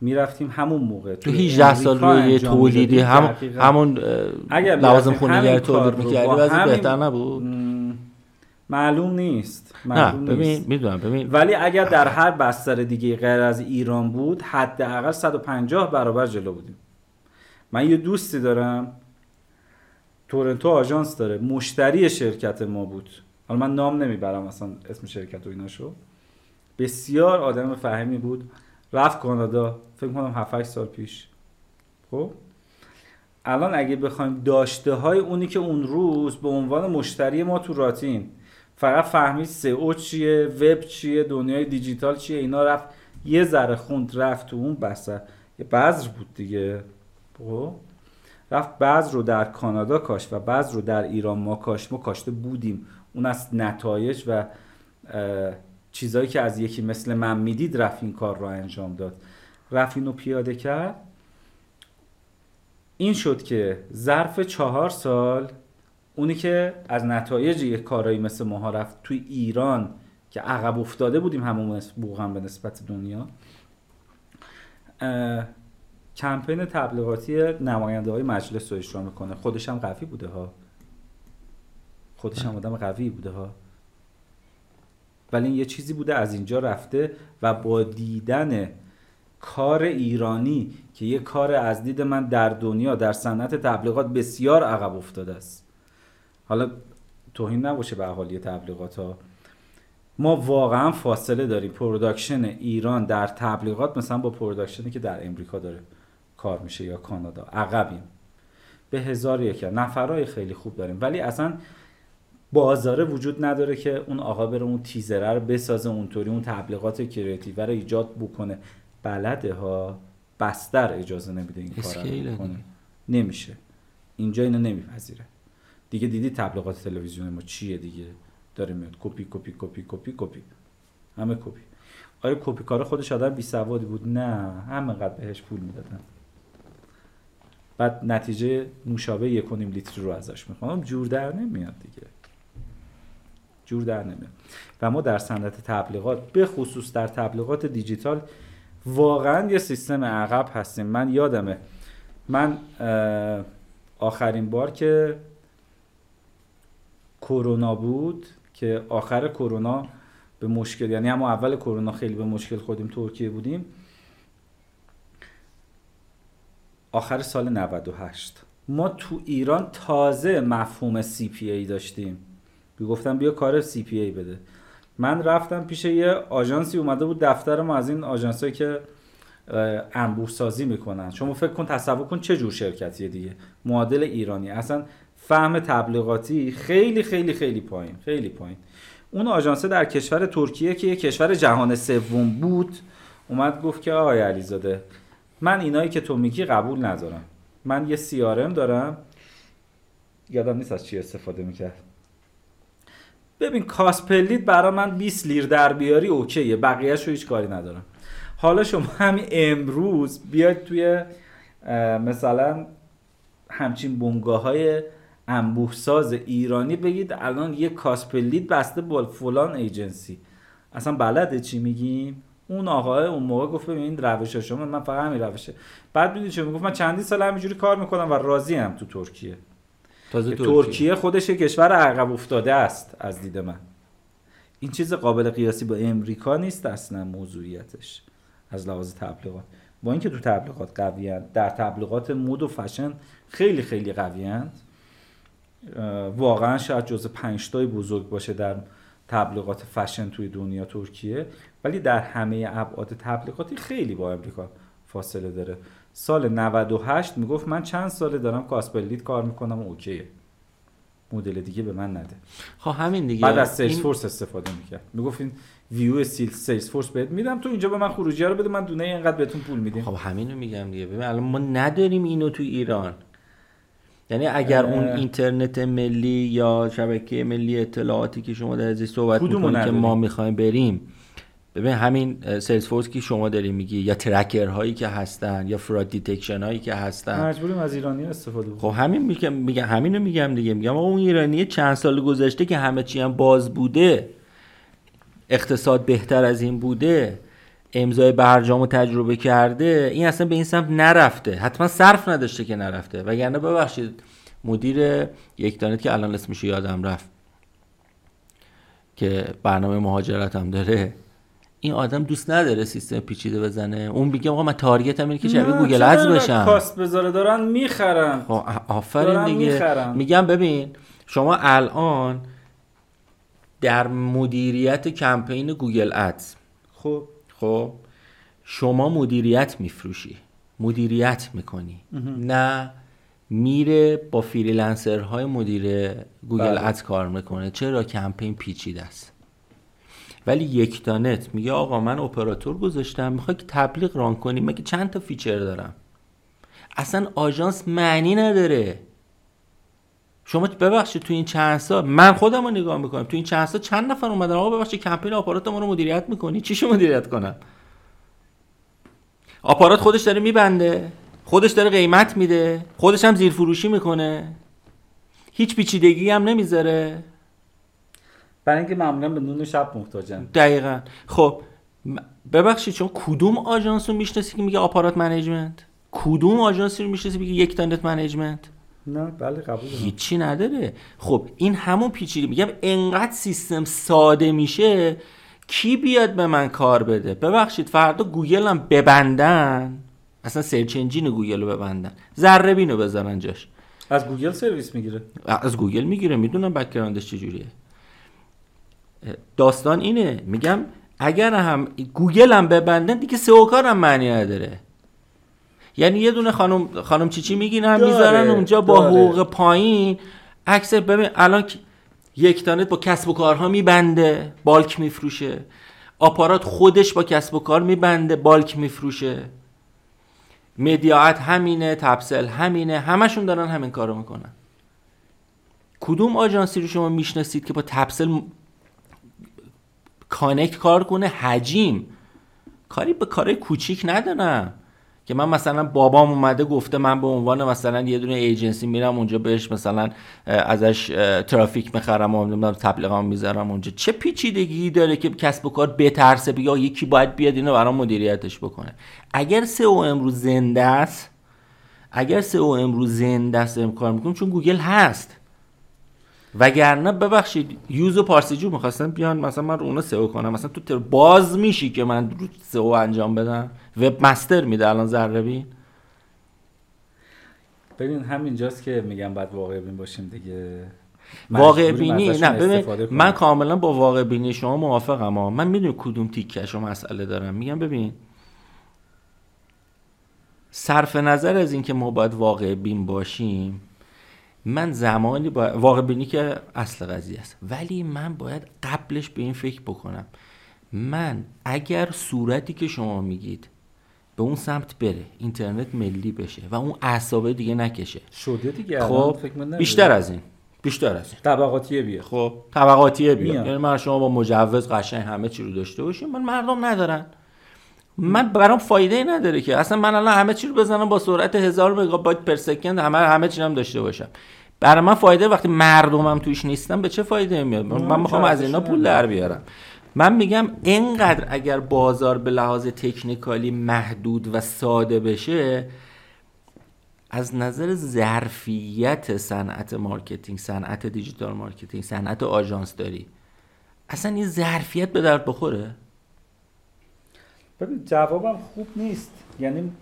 [SPEAKER 2] می‌رفتیم همون موقع
[SPEAKER 1] تو 18 سال روی تولیدی هم همون لوازم خونگی تولید می‌کردی واسه بهتر نبود.
[SPEAKER 2] معلوم نیست
[SPEAKER 1] معلوم نه ببین می‌دونم ببین.
[SPEAKER 2] ولی اگر در هر بستر دیگه غیر از ایران بود حداقل 150 برابر جلو بودیم. من یه دوستی دارم تورنتو آژانس داره مشتری شرکت ما بود. حالا من نام نمی‌برم اصلا اسم شرکت و ایناشو. بسیار آدم فهمی بود. رفت کانادا فکر کنم 7 سال پیش. خب؟ الان اگه بخوایم داشته های اونی که اون روز به عنوان مشتری ما تو راتین فقط فهمید سئو چیه وب چیه دنیای دیجیتال چیه اینا رفت یه ذره خوند رفت تو اون بسه یه بذر بود دیگه. خب؟ رفت بعض رو در کانادا کاشت و بعض رو در ایران ما کاشت. ما کاشته بودیم. اون از نتایج و چیزایی که از یکی مثل من می‌دید رفت این کار رو انجام داد. رفت اینو پیاده کرد. این شد که ظرف چهار سال اونی که از نتایج یک کارایی مثل ماها رفت توی ایران که عقب افتاده بودیم همون بوغم به نسبت دنیا کمپین تبلیغاتی نماینده های مجلس رو اجرا می‌کنه. خودش هم قوی بوده ها. خودش هم آدم قوی بوده ها. ولی این یه چیزی بوده از اینجا رفته و با دیدن کار ایرانی که یه کار از دید من در دنیا در صنعت تبلیغات بسیار عقب افتاده است. حالا توهین نباشه به اهالی تبلیغات ها. ما واقعا فاصله داریم. production ایران در تبلیغات مثلا با production ی که در امریکا داره کار میشه یا کانادا. عقبیم. به هزار یک. نفرهای خیلی خوب داریم. ولی اصلا بازاره وجود نداره که اون آقا بره اون تیزره رو بسازه اونطوری اون تبلیغات creative رو ایجاد بکنه. بلده ها؟ بستر اجازه نمیده این کار رو نمیشه. اینجا اینو نمیپذیره. دیگه دیدی تبلیغات تلویزیون ما چیه دیگه؟ داره میاد. کپی کپی کپی کپی کپی. همه کپی. آیا کپی کار خودش آدم بی سوادی بود؟ نه. همینقدر بهش پول می‌دادن. بعد نتیجه نوشابه یک لیتر رو ازش می‌خوام. جور در نمیاد دیگه. جور در نمیاد. و ما در صنعت تبلیغات به خصوص در تبلیغات دیجیتال واقعا یه سیستم عقب هستیم. من یادمه. من آخرین بار که کرونا بود که آخر کرونا به مشکل یعنی هم اول کرونا خیلی به مشکل خودیم ترکیه بودیم. آخر سال 98 ما تو ایران تازه مفهوم ای داشتیم. گفتم بیا کار ای بده. من رفتم پیش یه آژانسی اومده بود دفتر ما از این آژانسایی که انبوه سازی می‌کنن. شما فکر کن تصور کن چه جور شرکتیه دیگه. معادل ایرانی. اصلا فهم تبلیغاتی خیلی خیلی خیلی پایین خیلی پایین. اون آژانسه در کشور ترکیه که یه کشور جهان سوم بود اومد گفت که آقای علیزاده من اینایی که تو میگی قبول ندارم. من یه سیارم دارم. یادم نیست از چی استفاده می‌کرد. ببین کاسپلیت برا من 20 لیر در بیاری اوکیه. بقیهش رو هیچ کاری ندارم. حالا شما همین امروز بیاید توی مثلا همچین بونگاه های انبوه ساز ایرانی بگید الان یه کاسپلیت بسته با فلان ایجنسی. اصلا بلده چی میگیم؟ اون آقای اون موقع گفت ببین این روش شما من فقط همین روشه. بعد می‌دونی چه می‌گفت؟ من چندی سال همینجوری کار می‌کنم و راضی هم تو ترکیه. تازه ترکیه. ترکیه خودش یه کشور عقب افتاده است از دید من. این چیز قابل قیاسی با امریکا نیست اصلا موضوعیتش از لحاظ تبلیغات. با اینکه تو تبلیغات قوی در تبلیغات مد و فشن خیلی خیلی قوی واقعا شاید جز پنجتای بزرگ باشه در تبلیغات فشن توی دنیا ترکیه. ولی در همه ابعاد تبلیغاتی خیلی با امریکا فاصله داره. سال 98 می‌گفت من چند ساله دارم cost per lead کار می‌کنم و OK یه مدل دیگه به من نده.
[SPEAKER 1] خب همین دیگه.
[SPEAKER 2] بعد از Salesforce استفاده می‌کرد. می‌گفت این view سیل Salesforce بهت میدم تو اینجا به من خروجی رو بده من دونه اینقدر بهتون پول میدیم.
[SPEAKER 1] خب همینو میگم دیگه. ببین الان ما نداریم اینو تو ایران. یعنی اگر اون اینترنت ملی یا شبکه ملی اطلاعاتی که شما در ازش صحبت می‌کنید که ما می‌خوایم بریم ببین همین Salesforce که شما داری میگی؟ یا tracker هایی که هستن یا fraud detection هایی که هستن.
[SPEAKER 2] مجبوریم از ایرانی استفاده
[SPEAKER 1] خب همین میگم میگم همینو میگم دیگه. میگم اون ایرانی چند سال گذشته که همه چی هم باز بوده. اقتصاد بهتر از این بوده. امضای برجامو تجربه کرده. این اصلا به این سمت نرفته. حتما صرف نداشته که نرفته. وگرنه ببخشید مدیر یک دانت که الان اسمش یادم رفت که برنامه مهاجرت هم داره. این آدم دوست نداره سیستم پیچیده بزنه. اون میگه آقا من تارگت اینه که شبیه گوگل ادز بشم.
[SPEAKER 2] کاست بذاره؟ دارن می‌خرن.
[SPEAKER 1] خب آفرین دیگه. میگم ببین شما الان در مدیریت کمپین Google Ads
[SPEAKER 2] خب.
[SPEAKER 1] خب شما مدیریت میفروشی مدیریت می‌کنی. نه میره با freelancer های مدیر گوگل
[SPEAKER 2] بله.
[SPEAKER 1] Ads کار می‌کنه. چرا؟ کمپین پیچیده است. ولی یکتانت میگه آقا من اپراتور گذاشتم می‌خوای که تبلیغ run کنی؟ مگه چند تا feature دارم؟ اصلا آژانس معنی نداره. شما ببخشید تو این چند سال من خودم رو نگاه می‌کنم. تو این چند سال چند نفر اومدن؟ آقا ببخشید کمپین آپارات ما رو مدیریت می‌کنی؟ چیشو مدیریت کنم؟ آپارات خودش داره میبنده. خودش داره قیمت میده. خودش هم زیر فروشی می‌کنه. هیچ پیچیدگی هم نمی‌ذاره.
[SPEAKER 2] برای اینکه معمولا به نون شب محتاجن.
[SPEAKER 1] دقیقا. خب ببخشید چون کدوم آژانس رو می‌شناسی که میگه آپارات management؟ کدوم آژانسی رو می‌شناسی میگه یکتانت management؟
[SPEAKER 2] نه بله قبول
[SPEAKER 1] هیچی نداره. خب این همون پیچیده. میگم انقدر سیستم ساده میشه کی بیاد به من کار بده؟ ببخشید فردا گوگل هم ببندن. اصلا search engine گوگل رو ببندن. ذره‌بینو بذارن جاش.
[SPEAKER 2] از گوگل سرویس می‌گیره.
[SPEAKER 1] از گوگل می‌گیره. می‌دونم background ش چجوریه. داستان اینه. میگم اگر هم گوگل هم ببندن دیگه سئو کار هم معنی نداره. یعنی یه دونه خانم خانم چیچی می‌گیرن
[SPEAKER 2] داره،
[SPEAKER 1] می‌ذارن اونجا با
[SPEAKER 2] داره.
[SPEAKER 1] حقوق پایین. عکس ببین الان یک تانت با کسب و کارها میبنده بالک میفروشه. آپارات خودش با کسب و کار میبنده بالک میفروشه. مدیاعت همینه تبسل همینه همشون دارن همین کارو می‌کنن. کدوم آژانسی رو شما می‌شناسید که با تپسل connect کار کنه حجیم. کاری به کارهای کوچیک ندارم. که من مثلا بابام اومده گفته من به عنوان مثلا یه دونه ایجنسی میرم اونجا بهش مثلا ازش ترافیک می‌خرم و نمی‌دونم تبلیغام می‌ذارم اونجا. چه پیچیدگی داره که کسب و کار بترسه آقا یکی باید بیاد اینو برام مدیریتش بکنه. اگر سئو امروز زنده است اگر سئو امروز زنده است داریم کار می‌کنیم چون گوگل هست. وگرنه ببخشید یوز و پارسیجو می‌خواستن بیان مثلا من رو اونا سئو کنم. مثلا تو تر باز میشی که من رو سئو انجام بدم؟ وب مستر میده الان ذره بین؟
[SPEAKER 2] ببین همینجاست که میگم بعد واقع بین باشیم دیگه.
[SPEAKER 1] واقع بینی؟ نه ببین. من کاملا با واقع بینی شما موافقم ها. من می‌دونم کدوم تیکش رو مسئله دارم. میگم ببین صرف نظر از اینکه ما باید واقع بین باشیم من زمانی با واقع بینی که اصل قضیه است. ولی من باید قبلش به این فکر بکنم. من اگر صورتی که شما میگید به اون سمت بره اینترنت ملی بشه و اون اعصابه دیگه نکشه.
[SPEAKER 2] شده دیگه
[SPEAKER 1] خب
[SPEAKER 2] فکر
[SPEAKER 1] بیشتر از این. بیشتر از این.
[SPEAKER 2] طبقاتیه
[SPEAKER 1] خب طبقاتیه بیاد.
[SPEAKER 2] میاد.
[SPEAKER 1] یعنی من شما با مجوز قشنگ همه چی رو داشته باشیم. من مردم ندارن. من برام فایده ای نداره که. اصلا من الان همه چی رو بزنم با سرعت هزار مگابایت per second همه همه چی هم داشته باشم. برای من فایده وقتی مردمم توش نیستم به چه فایده میاد؟ من, من می‌خوام از اینا پول در بیارم. من میگم اینقدر اگر بازار به لحاظ technical ی محدود و ساده بشه از نظر ظرفیت صنعت marketing صنعت digital marketing صنعت آژانس داری اصلا این ظرفیت به درد بخوره؟
[SPEAKER 2] ببین جوابم خوب نیست. یعنی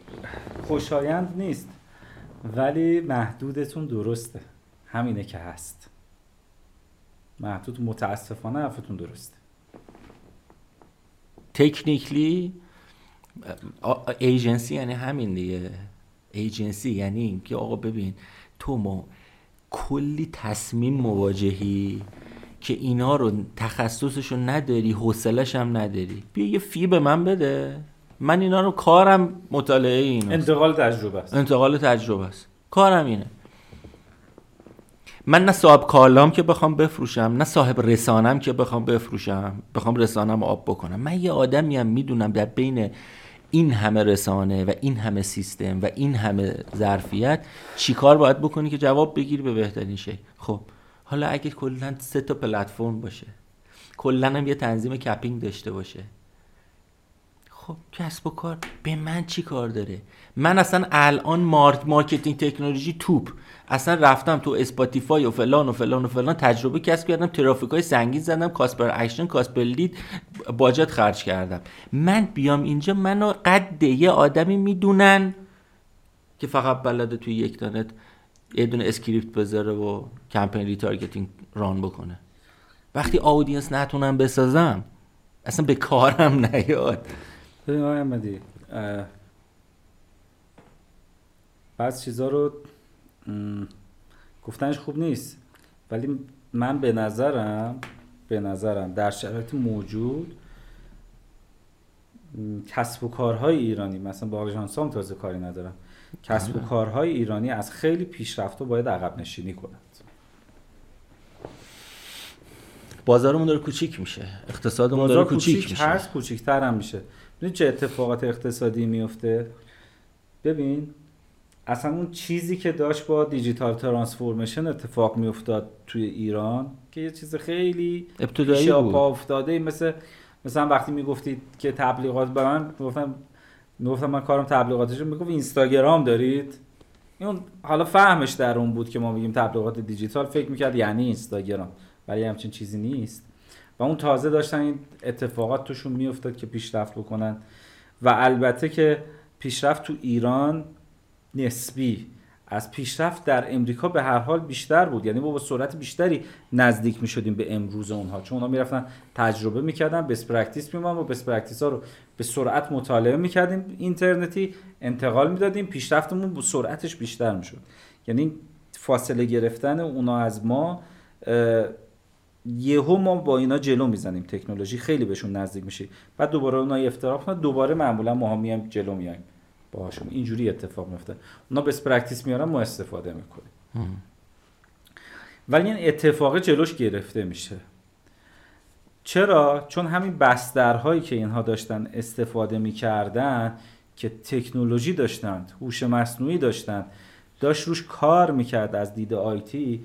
[SPEAKER 2] خوشایند نیست. ولی محدودتون درسته. همینه که هست. محدود متاسفانه حرفتون درسته.
[SPEAKER 1] تکنیکلی ایجنسی یعنی همین دیگه. ایجنسی یعنی این که آقا ببین تو ما کلی تصمیم مواجهی که اینا رو تخصصشو نداری حوصلش هم نداری. بیا یه فی به من بده. من اینا رو کارم مطالعه اینا
[SPEAKER 2] انتقال تجربه است.
[SPEAKER 1] انتقال تجربه است. کارم اینه. من نه صاحب کالام که بخوام بفروشم نه صاحب رسانم که بخوام بفروشم. بخوام رسانم آب بکنم. من یه آدمیم می‌دونم در بین این همه رسانه و این همه سیستم و این همه ظرفیت چیکار باید بکنی که جواب بگیری به بهترین شکل. خب حالا اگه کلا سه تا پلتفرم باشه کلا هم یه تنظیم capping داشته باشه. خب کسب و کار به من چی کار داره؟ من اصلا الان مارک marketing تکنولوژی توپ. اصلا رفتم تو اسپاتیفای و فلان و فلان و فلان تجربه کسب کردم ترافیک های سنگین زدم cost per action cost per lead budget خرج کردم. من بیام اینجا منو قد یه آدمی می‌دونن که فقط بلده توی یکتانت یه دونه script بذاره و کمپین retargeting run بکنه. وقتی audience نتونم بسازم اصلا به کارم نیاد.
[SPEAKER 2] ببین آقای احمدی بعض چیزا رو گفتنش خوب نیست. ولی من به نظرم به نظرم در شرایط موجود کسب و کارهای ایرانی مثلا با آژانس تازه کاری ندارم. کسب و کارهای ایرانی از خیلی پیشرفته باید عقب نشینی کنند.
[SPEAKER 1] بازارمون داره کوچیک میشه. اقتصادمون داره کوچیک,
[SPEAKER 2] کوچیک
[SPEAKER 1] میشه.
[SPEAKER 2] هست کوچیک‌تر هم میشه. ببین چه اتفاقات اقتصادی میفته ببین اصلا اون چیزی که داشت با دیجیتال ترانسفورمیشن اتفاق میافتاد توی ایران که یه چیز خیلی
[SPEAKER 1] ابتدایی بود.
[SPEAKER 2] پا افتاده. مثل مثلا وقتی می‌گفتید که تبلیغات به من گفتم می‌گفتم من کارم تبلیغاتشه می‌گفت اینستاگرام دارید؟ اون حالا فهمش در اون بود که ما میگیم تبلیغات دیجیتال. فکر می‌کرد یعنی اینستاگرام ولی همچین چیزی نیست. و اون تازه داشتن این اتفاقات توشون میافتاد که پیشرفت بکنن. و البته که پیشرفت تو ایران نسبی از پیشرفت در امریکا به هر حال بیشتر بود. یعنی ما با سرعت بیشتری نزدیک می شدیم به امروز اونها. چون اونها می‌رفتن تجربه می‌کردن best practice می و best practice ها رو به سرعت مطالعه می‌کردیم. اینترنتی انتقال می‌دادیم پیشرفتمون با سرعتش بیشتر می‌شد. یعنی فاصله گرفتن اونا از ما یهو ما با اینا جلو می‌زنیم. تکنولوژی خیلی بهشون نزدیک میشه. بعد دوباره اونها افتراق دوباره معمولا ما هم جلو میایم باهاشون. اینجوری اتفاق میفته اونا best practice میارن ما استفاده می‌کنیم. ولی این اتفاق جلوش گرفته میشه. چرا؟ چون همین بسترهایی که اینها داشتن استفاده می‌کردن که تکنولوژی داشتند هوش مصنوعی داشتند داشت روش کار می‌کرد از دید آیتی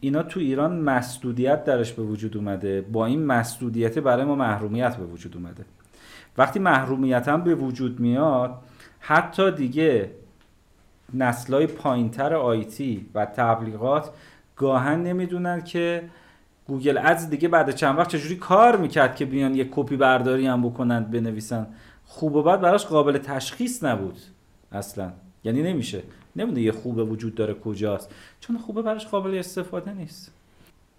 [SPEAKER 2] اینا تو ایران مسدودیت درش به وجود اومده. با این مسدودیت برای ما محرومیت به وجود اومده. وقتی محرومیت هم به وجود میاد حتی دیگه نسلای پایینتر IT و تبلیغات گاهن نمی‌دونن که Google Ads دیگه بعد چند وقت چجوری کار می‌کرد که بیان یه کپی برداری هم بکنن بنویسن. خوب و بد براش قابل تشخیص نبود اصلا. یعنی نمیشه. نمی‌دونه یه خوبه وجود داره کجاست. چون خوبه براش قابل استفاده نیست.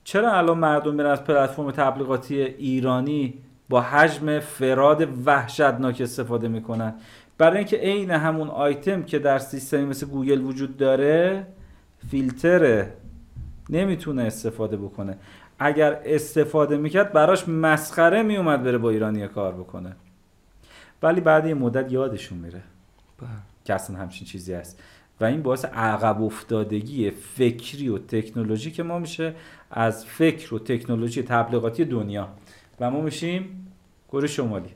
[SPEAKER 2] چرا الان مردم میرن از پلتفرم تبلیغاتی ایرانی با حجم fraud وحشتناک استفاده می‌کنن؟ برای اینکه عین همون آیتم که در سیستمی مثل گوگل وجود داره فیلتره. نمی‌تونه استفاده بکنه. اگر استفاده می‌کرد براش مسخره میومد بره با ایرانی کار بکنه. ولی بعد یه مدت یادشون میره. که اصلا همچین چیزی هست. و این باعث عقب افتادگی فکری و تکنولوژی که ما میشه از فکر و تکنولوژی تبلیغاتی دنیا. و ما میشیم کره شمالی.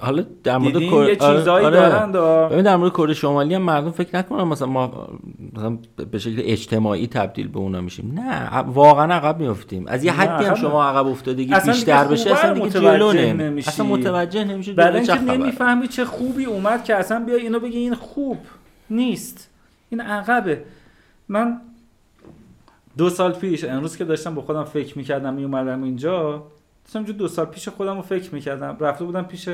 [SPEAKER 1] حالا در مورد کره
[SPEAKER 2] یه چیزایی دارند آه.
[SPEAKER 1] ببین در مورد کره شمالی هم مردم فکر نکنن مثلا ما مثلا به شکل اجتماعی تبدیل به اونا میشیم. نه واقعا عقب میافتیم. از یه حدی هم شما عقب افتادگی بیشتر بشه اصلا دیگه
[SPEAKER 2] متوجه
[SPEAKER 1] جلو نمی
[SPEAKER 2] نمیشی.
[SPEAKER 1] اصلا متوجه نمیشه
[SPEAKER 2] برای اینکه نمی‌فهمی چه خوبی اومد که اصلا بیا اینو بگی این خوب نیست. این عقبه. من دو سال پیش امروز که داشتم با خودم فکر می‌کردم میومدم اینجا داشتم دو سال پیش خودم رو فکر می‌کردم. رفته بودم پیش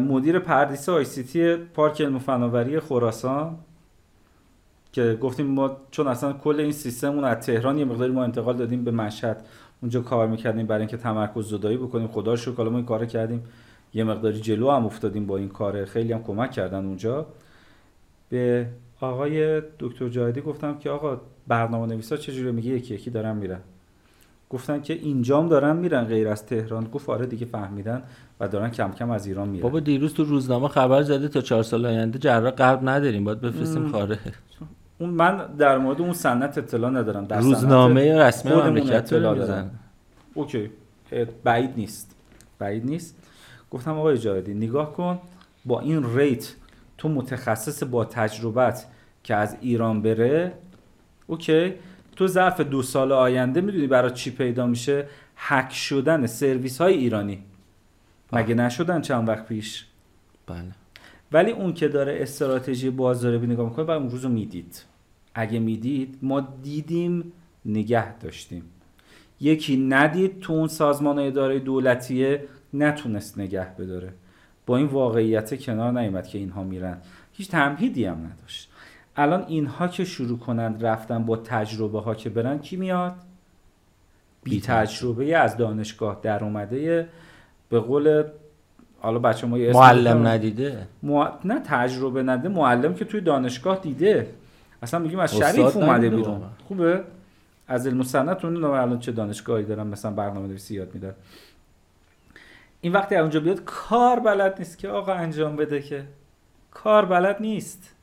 [SPEAKER 2] مدیر پردیس آی سی تی پارک علم و فناوری خراسان که گفتیم ما چون اصلا کل این سیستممون از تهران یه مقداری ما انتقال دادیم به مشهد. اونجا کار می‌کردیم برای اینکه تمرکز زدایی بکنیم. خدا رو شکر ما این کار کردیم. یه مقداری جلو هم افتادیم با این کار. خیلی هم کمک کردن اونجا. به آقای دکتر جاهدی گفتم که آقا برنامه نویسا چجوری؟ میگه یکی یکی دارن میرن. گفتن که اینجام دارن میرن غیر از تهران. گفت آره دیگه فهمیدن و دارن کم کم از ایران میرن.
[SPEAKER 1] بابا دیروز تو روزنامه خبر زده تا چهار سال آینده جراح قلب نداریم باید بفرستیم. خارج.
[SPEAKER 2] اون من در مورد اون سنت اطلاع ندارم. در
[SPEAKER 1] روزنامه رسمی مملکت
[SPEAKER 2] اطلاع دارم. اوکی. بعید نیست. بعید نیست. گفتم آقای جاهدی نگاه کن با این rate تو متخصص با تجربت که از ایران بره اوکی. تو ظرف دو سال آینده می‌دونی برای چی پیدا میشه؟ هک شدن سرویس های ایرانی مگه نشدن چند وقت پیش؟
[SPEAKER 1] بله.
[SPEAKER 2] ولی اون که داره استراتژی بازاریابی نگاه می‌کنه بعد اون روز رو می‌دید. اگه می‌دید ما دیدیم نگه داشتیم. یکی ندید تو اون سازمان اداره دولتیه نتونست نگه بداره. با این واقعیت کنار نیومد که اینها میرن. هیچ تمهیدی هم نداشت. الان اینها که شروع کنند رفتن با تجربه ها که برن کی میاد؟ بی تجربه از دانشگاه در اومده به قول حالا بچه ما یه
[SPEAKER 1] معلم. ندیده.
[SPEAKER 2] مع... نه تجربه نده معلم که توی دانشگاه دیده. اصلا میگیم از شریف اومده بیرون. خوبه؟ از علم و صنعت اون الان چه دانشگاهی دارن مثلا برنامه نویسی یاد میدن. این وقتی اونجا بیاد کار بلد نیست که آقا انجام بده که. کار بلد نیست.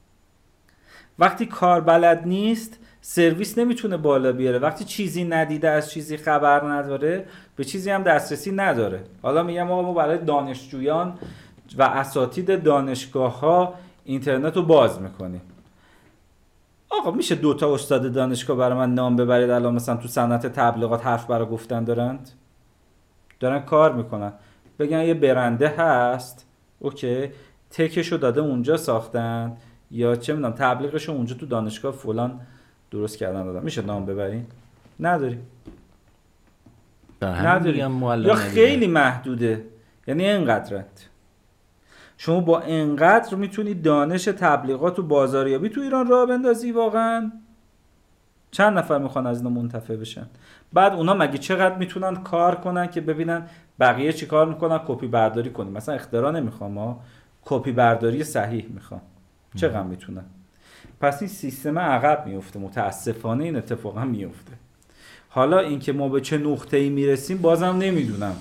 [SPEAKER 2] وقتی کار بلد نیست سرویس نمی‌تونه بالا بیاره. وقتی چیزی ندیده از چیزی خبر نداره به چیزی هم دسترسی نداره. حالا میگم آقا ما برای دانشجویان و اساتید دانشگاه ها اینترنت رو باز می‌کنیم. آقا میشه دوتا استاد دانشگاه برای من نام ببرید؟ الان مثلا تو صنعت تبلیغات حرف برای گفتن دارند؟ دارن کار می‌کنن. بگن یه برنده هست. اوکی. تکشو داده اونجا ساختن. یا چه می‌دونم تبلیغشو اونجا تو دانشگاه فلان درست کردن دادن. میشه نام ببرین.
[SPEAKER 1] میگم معلم
[SPEAKER 2] یا. خیلی محدوده. یعنی اینقدرت. شما با اینقدر می‌تونی دانش تبلیغات و بازاریابی تو ایران راه بندازی واقعا؟ چند نفر می‌خوان از اینا منتفع بشن؟ بعد اونا مگه چقدر می‌تونن کار کنن که ببینن بقیه چی کار می‌کنن؟ کپی برداری کنیم. مثلا اختراع نمی‌خوام ما کپی برداری صحیح می‌خوام. چقدر می‌تونن پس این سیستم عقب میفته متاسفانه این اتفاقا میفته حالا اینکه ما به چه نقطه ای می‌رسیم بازم نمی‌دونم.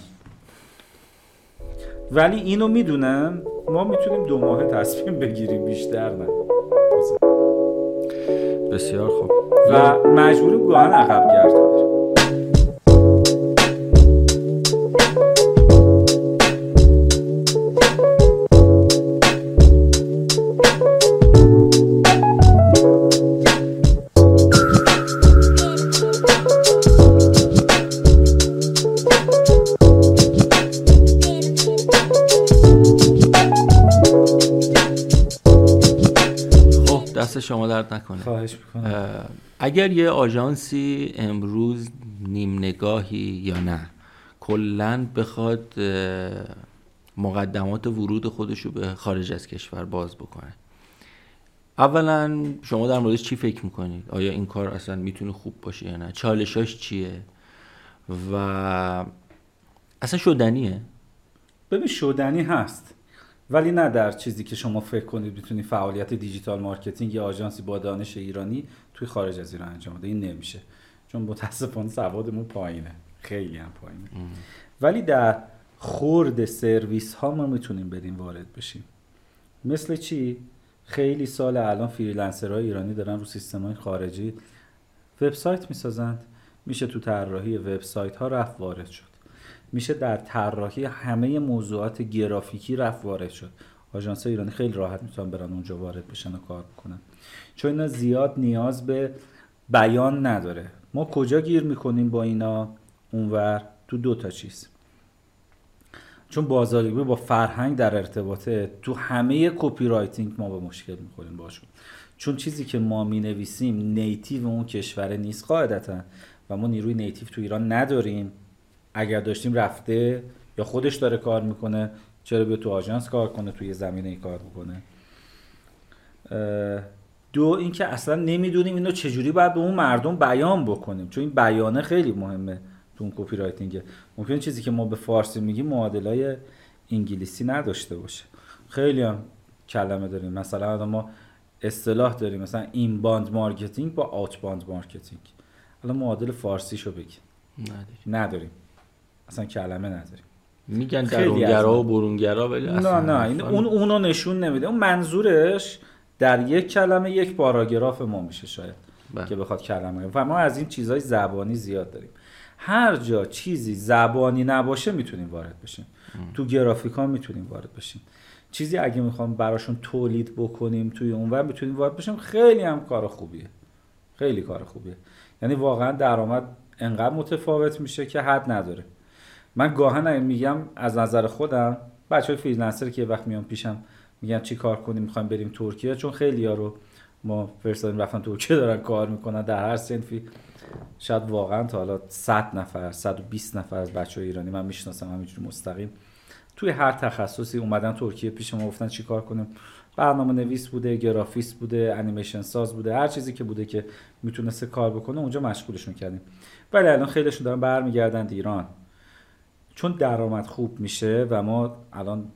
[SPEAKER 2] ولی اینو می‌دونم ما می‌تونیم دو ماه تصمیم بگیریم بیشتر نه.
[SPEAKER 1] بسیار خوب.
[SPEAKER 2] و مجبوریم گاهن عقب گرد
[SPEAKER 1] درد نکنه.
[SPEAKER 2] خواهش می‌کنم.
[SPEAKER 1] اگر یه آژانسی امروز نیم نگاهی یا نه کلا بخواد مقدمات ورود خودش رو به خارج از کشور باز بکنه. اولا شما در موردش چی فکر می‌کنید؟ آیا این کار اصلا می‌تونه خوب باشه یا نه؟ چالشاش چیه؟ و اصلا شدنیه؟
[SPEAKER 2] ببین شدنی هست. ولی نه در چیزی که شما فکر کنید می‌تونی فعالیت digital marketing یا آژانسی با دانش ایرانی توی خارج از ایران انجام بده. این نمیشه. چون متاسفانه سوادمون پایینه. خیلی هم پایینه. ولی در خورد سرویس ها ما می‌تونیم بریم وارد بشیم. مثل چی؟ خیلی سال الان freelancer های ایرانی دارن رو سیستم های خارجی وبسایت می‌سازند. میشه تو طراحی وبسایت ها رفت وارد شد. میشه در طراحی همه موضوعات گرافیکی رفت وارد شد. آژانس ایرانی خیلی راحت می‌تونن برن اونجا وارد بشن و کار بکنن چون اینا زیاد نیاز به بیان نداره. ما کجا گیر می‌کنیم با اینا؟ اونور تو دو تا چیز. چون بازاریابی با فرهنگ در ارتباطه تو همه copywriting ما به مشکل می‌خوریم باشون. چون چیزی که ما می نویسیم native اون کشور نیست قاعدتا. و ما نیروی native تو ایران نداریم. اگر داشتیم رفته یا خودش داره کار می‌کنه چرا بیا تو آژانس کار کنه توی زمینه ای کار می‌کنه دو اینکه اصلا نمی‌دونیم اینو چجوری باید به اون مردم بیان بکنیم. چون این بیانه خیلی مهمه تو اون copywriting ممکن چیزی که ما به فارسی میگیم معادلای انگلیسی نداشته باشه. خیلی هم کلمه داریم. مثلا ما اصطلاح داریم. مثلا inbound marketing با outbound marketing الان معادل فارسیشو بگی
[SPEAKER 1] نداری
[SPEAKER 2] نداریم. اصلا کلمه نداریم.
[SPEAKER 1] میگن درونگرا و برونگرا ولی
[SPEAKER 2] نه
[SPEAKER 1] اصلا
[SPEAKER 2] نه این اون اونو نشون نمیده. اون منظورش در یک کلمه یک پاراگراف ما میشه شاید
[SPEAKER 1] بله.
[SPEAKER 2] که بخواد کلمه و ما از این چیزهای زبانی زیاد داریم. هر جا چیزی زبانی نباشه می‌تونیم وارد بشیم. تو گرافیکا می‌تونیم وارد بشیم. چیزی اگه می‌خوام براشون تولید بکنیم توی اونور می‌تونیم وارد بشیم. خیلی هم کار خوبیه. خیلی کار خوبیه. یعنی واقعا درآمد انقدر متفاوت میشه که حد نداره. من گاهن میگم از نظر خودم بچه های فریلنسر که یه وقت میان پیشم میگن چی کار کنیم می‌خوایم بریم ترکیه چون خیلی ها رو ما فرستادیم رفتن ترکیه دارن کار می‌کنن در هر سنفی. شاید واقعا تا حالا 100 نفر 120 نفر از بچه های ایرانی من می‌شناسم همینجوری مستقیم. توی هر تخصصی اومدن ترکیه پیش ما گفتن چی کار کنیم. برنامه نویس بوده گرافیست بوده انیمیشن ساز بوده هر چیزی که بوده که می‌تونسته کار بکنه اونجا مشغولشون کردیم ولی الان خیلیشون دارن برمیگردن ایران. چون درآمد خوب میشه و ما الان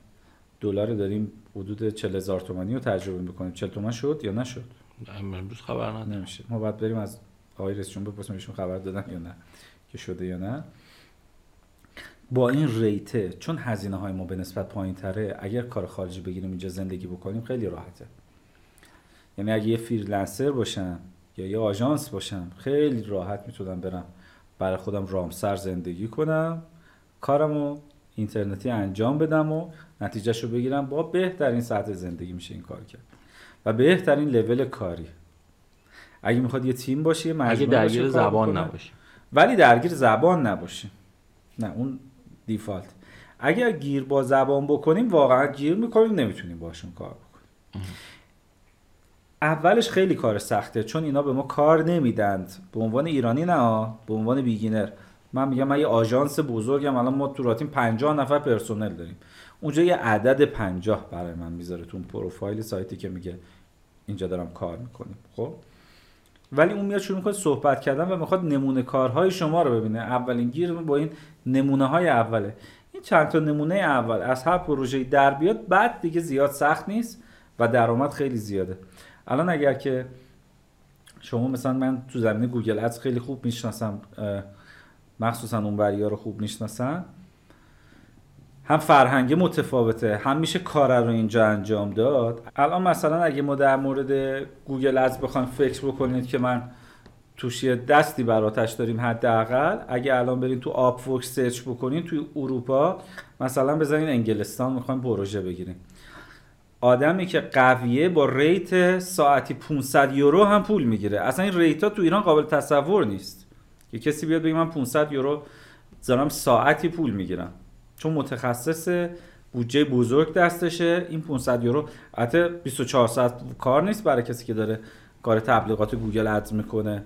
[SPEAKER 2] دلار داریم حدود 40 هزار تومانی رو تجربه می‌کنیم. 40 تومن شد یا نشد؟
[SPEAKER 1] امروز خبر ندارم.
[SPEAKER 2] نمیشه. ما باید بریم از آقای رئیس جمهور بپرسیم ایشون خبر دادن یا نه که شده یا نه. با این rate ه چون هزینه های ما به نسبت پایین تره اگر کار خارجی بگیریم اینجا زندگی بکنیم خیلی راحته. یعنی اگه یه freelancer باشم یا یه آژانس باشم خیلی راحت می‌تونم برم برای خودم رامسر زندگی کنم. کارمو اینترنتی انجام بدم و نتیجهش رو بگیرم. با بهترین سطح زندگی میشه این کار کرد و بهترین لول کاری. اگه می‌خواد یه تیم باشه یه
[SPEAKER 1] اگه درگیر زبان. نباشی.
[SPEAKER 2] ولی درگیر زبان نباشیم نه اون default. اگر گیر با زبان بکنیم واقعا گیر می‌کنیم نمی‌تونیم باشون کار بکنیم. اولش خیلی کار سخته چون اینا به ما کار نمیدند. به عنوان ایرانی نه به عنوان beginner. من میگم من یه آژانس بزرگم الان ما تو راتیم 50 نفر پرسنل داریم. اونجا یه عدد 50 برای من می‌ذاره تو پروفایل سایتی که میگه اینجا دارم کار می‌کنیم. خب؟ ولی اون میاد شروع می‌کنه صحبت کردن و می‌خواد نمونه کارهای شما رو ببینه. اولین گیر با این نمونه های اوله. این چند تا نمونه اول از هر پروژه‌ای در بیاد بعد دیگه زیاد سخت نیست و درآمد خیلی زیاده. الان اگر که شما مثلا من تو زمینه Google Ads خیلی خوب می‌شناسم مخصوصا اون ها رو خوب می‌شناسن. هم فرهنگ متفاوته هم میشه کار رو اینجا انجام داد. الان مثلا اگه ما در مورد Google Ads بخوایم فکر بکنید که من توش یه دستی براتش داریم حداقل اگه الان برین تو Upwork search بکنین توی اروپا مثلا بزنین انگلستان می‌خوایم پروژه بگیریم. آدمی که قویه با rate ساعتی 500 یورو هم پول می‌گیره. اصلا این rate ها تو ایران قابل تصور نیست. که کسی بیاد بگه من 500 یورو دارم ساعتی پول می‌گیرم. چون متخصص بودجه بزرگ دستشه این 500 یورو حتی 24 ساعت کار نیست برای کسی که داره کار تبلیغات Google Ads می‌کنه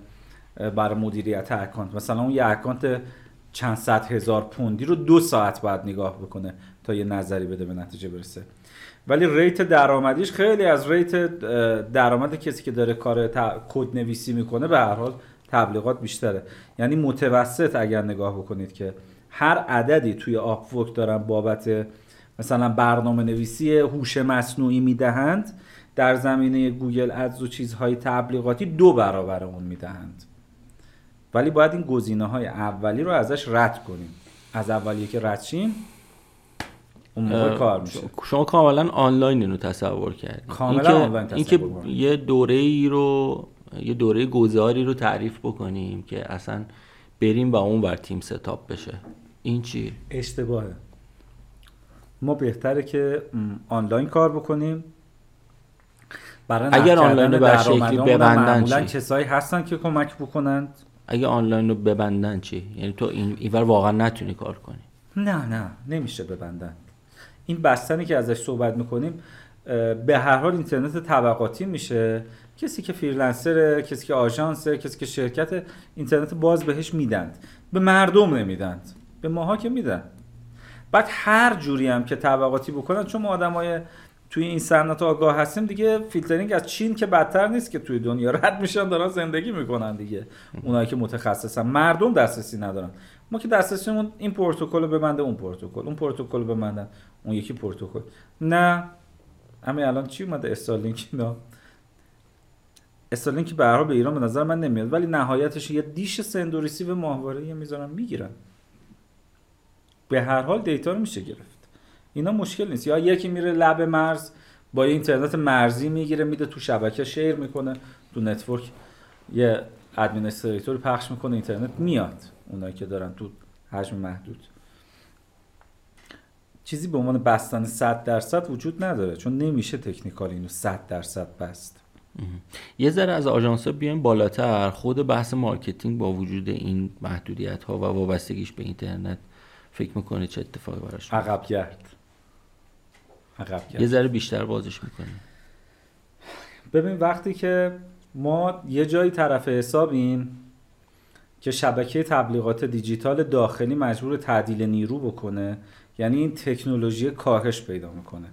[SPEAKER 2] برای مدیریت اکانت. مثلا اون یه اکانت چند صد هزار پوندی رو دو ساعت باید نگاه بکنه تا یه نظری بده به نتیجه برسه. ولی rate درآمدیش خیلی از rate درآمد کسی که داره کار کد نویسی می‌کنه به هر حال تبلیغات بیشتره. یعنی متوسط اگر نگاه بکنید که هر عددی توی Upwork دارن بابت مثلا برنامه نویسی هوش مصنوعی می‌دهند در زمینه Google Ads و چیزهای تبلیغاتی دو برابر اون می‌دهند. ولی باید این گزینه های اولی رو ازش رد کنیم. از اولیه که رد شیم اون موقع کار میشه.
[SPEAKER 1] شما کاملا آنلاین اینو تصور کردید.
[SPEAKER 2] کاملا
[SPEAKER 1] اینکه-
[SPEAKER 2] آنلاین تصور کنم.
[SPEAKER 1] یه دوره ای رو یه دوره گذاری رو تعریف بکنیم که اصلا بریم و اون بر تیم setup بشه. این چی؟
[SPEAKER 2] اشتباهه. ما بهتره که آنلاین کار بکنیم. برای
[SPEAKER 1] اگر آنلاین رو به شکلی ببندن
[SPEAKER 2] معمولا
[SPEAKER 1] چی؟
[SPEAKER 2] کسایی هستن که کمک بکنند
[SPEAKER 1] اگه آنلاین رو ببندن چی؟ یعنی تو این اینور واقعا نتونی کار کنی.
[SPEAKER 2] نه نه نمیشه ببندن. این بستنی که ازش صحبت می‌کنیم به هر حال اینترنت طبقاتی میشه. کسی که فریلنسره کسی که آژانسه کسی که شرکت اینترنت باز بهش میدند. به مردم نمیدند. به ماها که میدن. بعد هر جوری هم که طبقاتی بکنن چون ما آدمای توی این صنعت آگاه هستیم دیگه فیلترینگ از چین که بدتر نیست که توی دنیا رد میشن دارن زندگی می‌کنن دیگه. اونایی که متخصصن. مردم دسترسی ندارن. ما که دسترسیمون این پروتکل رو ببنده اون پروتکل. اون پروتکل رو ببندن. اون یکی پروتکل. نه. همین الان چی اومده؟ Starlink اینا. Starlink به هر حال به ایران به نظر من نمیاد ولی نهایتش یه دیش سندوریسی و ماهواره می‌ذارن می‌گیرن. به هر حال data رو میشه گرفت. اینا مشکل نیست. یا یکی میره لب مرز با یه اینترنت مرزی می‌گیره میده تو شبکه share می‌کنه تو network یه administrator پخش می‌کنه اینترنت میاد. اونایی که دارن تو حجم محدود. چیزی به عنوان بستن 100 درصد وجود نداره چون نمیشه technical اینو 100 درصد بست.
[SPEAKER 1] یه ذره از آژانس ها بیایم بالاتر. خود بحث marketing با وجود این محدودیت ها و وابستگیش به اینترنت فکر می‌کنه چه اتفاقی براش؟
[SPEAKER 2] عقب گرد. عقب
[SPEAKER 1] یه
[SPEAKER 2] گرد
[SPEAKER 1] ذره بیشتر بازش می‌کنیم
[SPEAKER 2] ببین وقتی که ما یه جایی طرف حسابیم که شبکه تبلیغات دیجیتال داخلی مجبور تعدیل نیرو بکنه یعنی این تکنولوژی کاهش پیدا می‌کنه.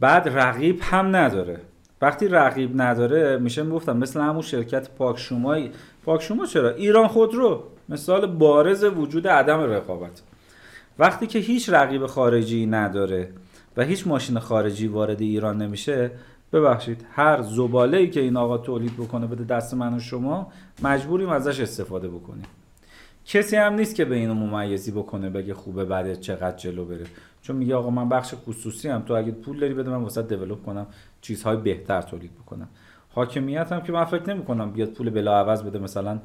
[SPEAKER 2] بعد رقیب هم نداره. وقتی رقیب نداره میشه گفتم مثل همون شرکت پاکشومایی. پاکشوما چرا؟ ایران خودرو. مثال بارز وجود عدم رقابت. وقتی که هیچ رقیب خارجی نداره و هیچ ماشین خارجی وارد ایران نمیشه ببخشید هر زباله ای که این آقا تولید بکنه بده دست من و شما مجبوریم ازش استفاده بکنیم. کسی هم نیست که به اینو ممیزی بکنه بگه خوبه بعد چقدر جلو بره. چون میگه آقا من بخش خصوصی هم تو اگه پول داری بده من واسه دیولپ کنم. چیزهای بهتر تولید بکنم. حاکمیت هم که من فکر نمی کنم بیاد پول بلا عوض بده. مثلا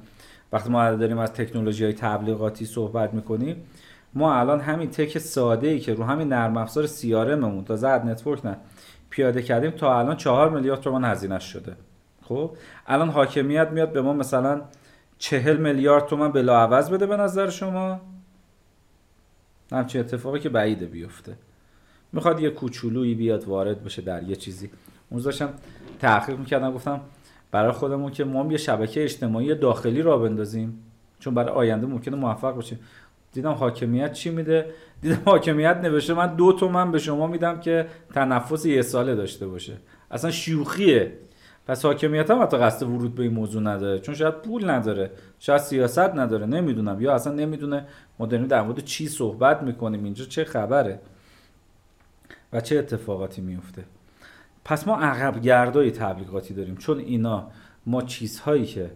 [SPEAKER 2] وقتی ما داریم از تکنولوژی های تبلیغاتی صحبت می‌کنیم ما الان همین تک ساده ای که رو همین نرم افزار سیارممون تا زد نتورک نه پیاده کردیم تا الان چهار میلیارد تومان هزینه شده. خب؟ الان حاکمیت میاد به ما مثلا چهل میلیارد تومن بلا عوض بده به نظر شما؟ همچین اتفاقی که بعیده بیفته. می‌خواد یه کوچولویی بیاد وارد بشه در یه چیزی. اون داشتم تحقیق می‌کردم گفتم برای خودمون که ما یه شبکه اجتماعی داخلی را بندازیم چون برای آینده ممکنه موفق باشیم. دیدم حاکمیت چی میده؟ دیدم حاکمیت نوشته من دو تومن به شما میدم که تنفس یه ساله داشته باشه. اصلا شوخیه. پس حاکمیت هم حتی قصد ورود به این موضوع نداره چون شاید پول نداره شاید سیاست نداره نمی‌دونم. یا اصلا نمی‌دونه ما داریم در مورد چی صحبت می‌کنیم اینجا چه خبره و چه اتفاقاتی میفته پس ما عقب گردای تبلیغاتی داریم چون اینا ما چیزهایی که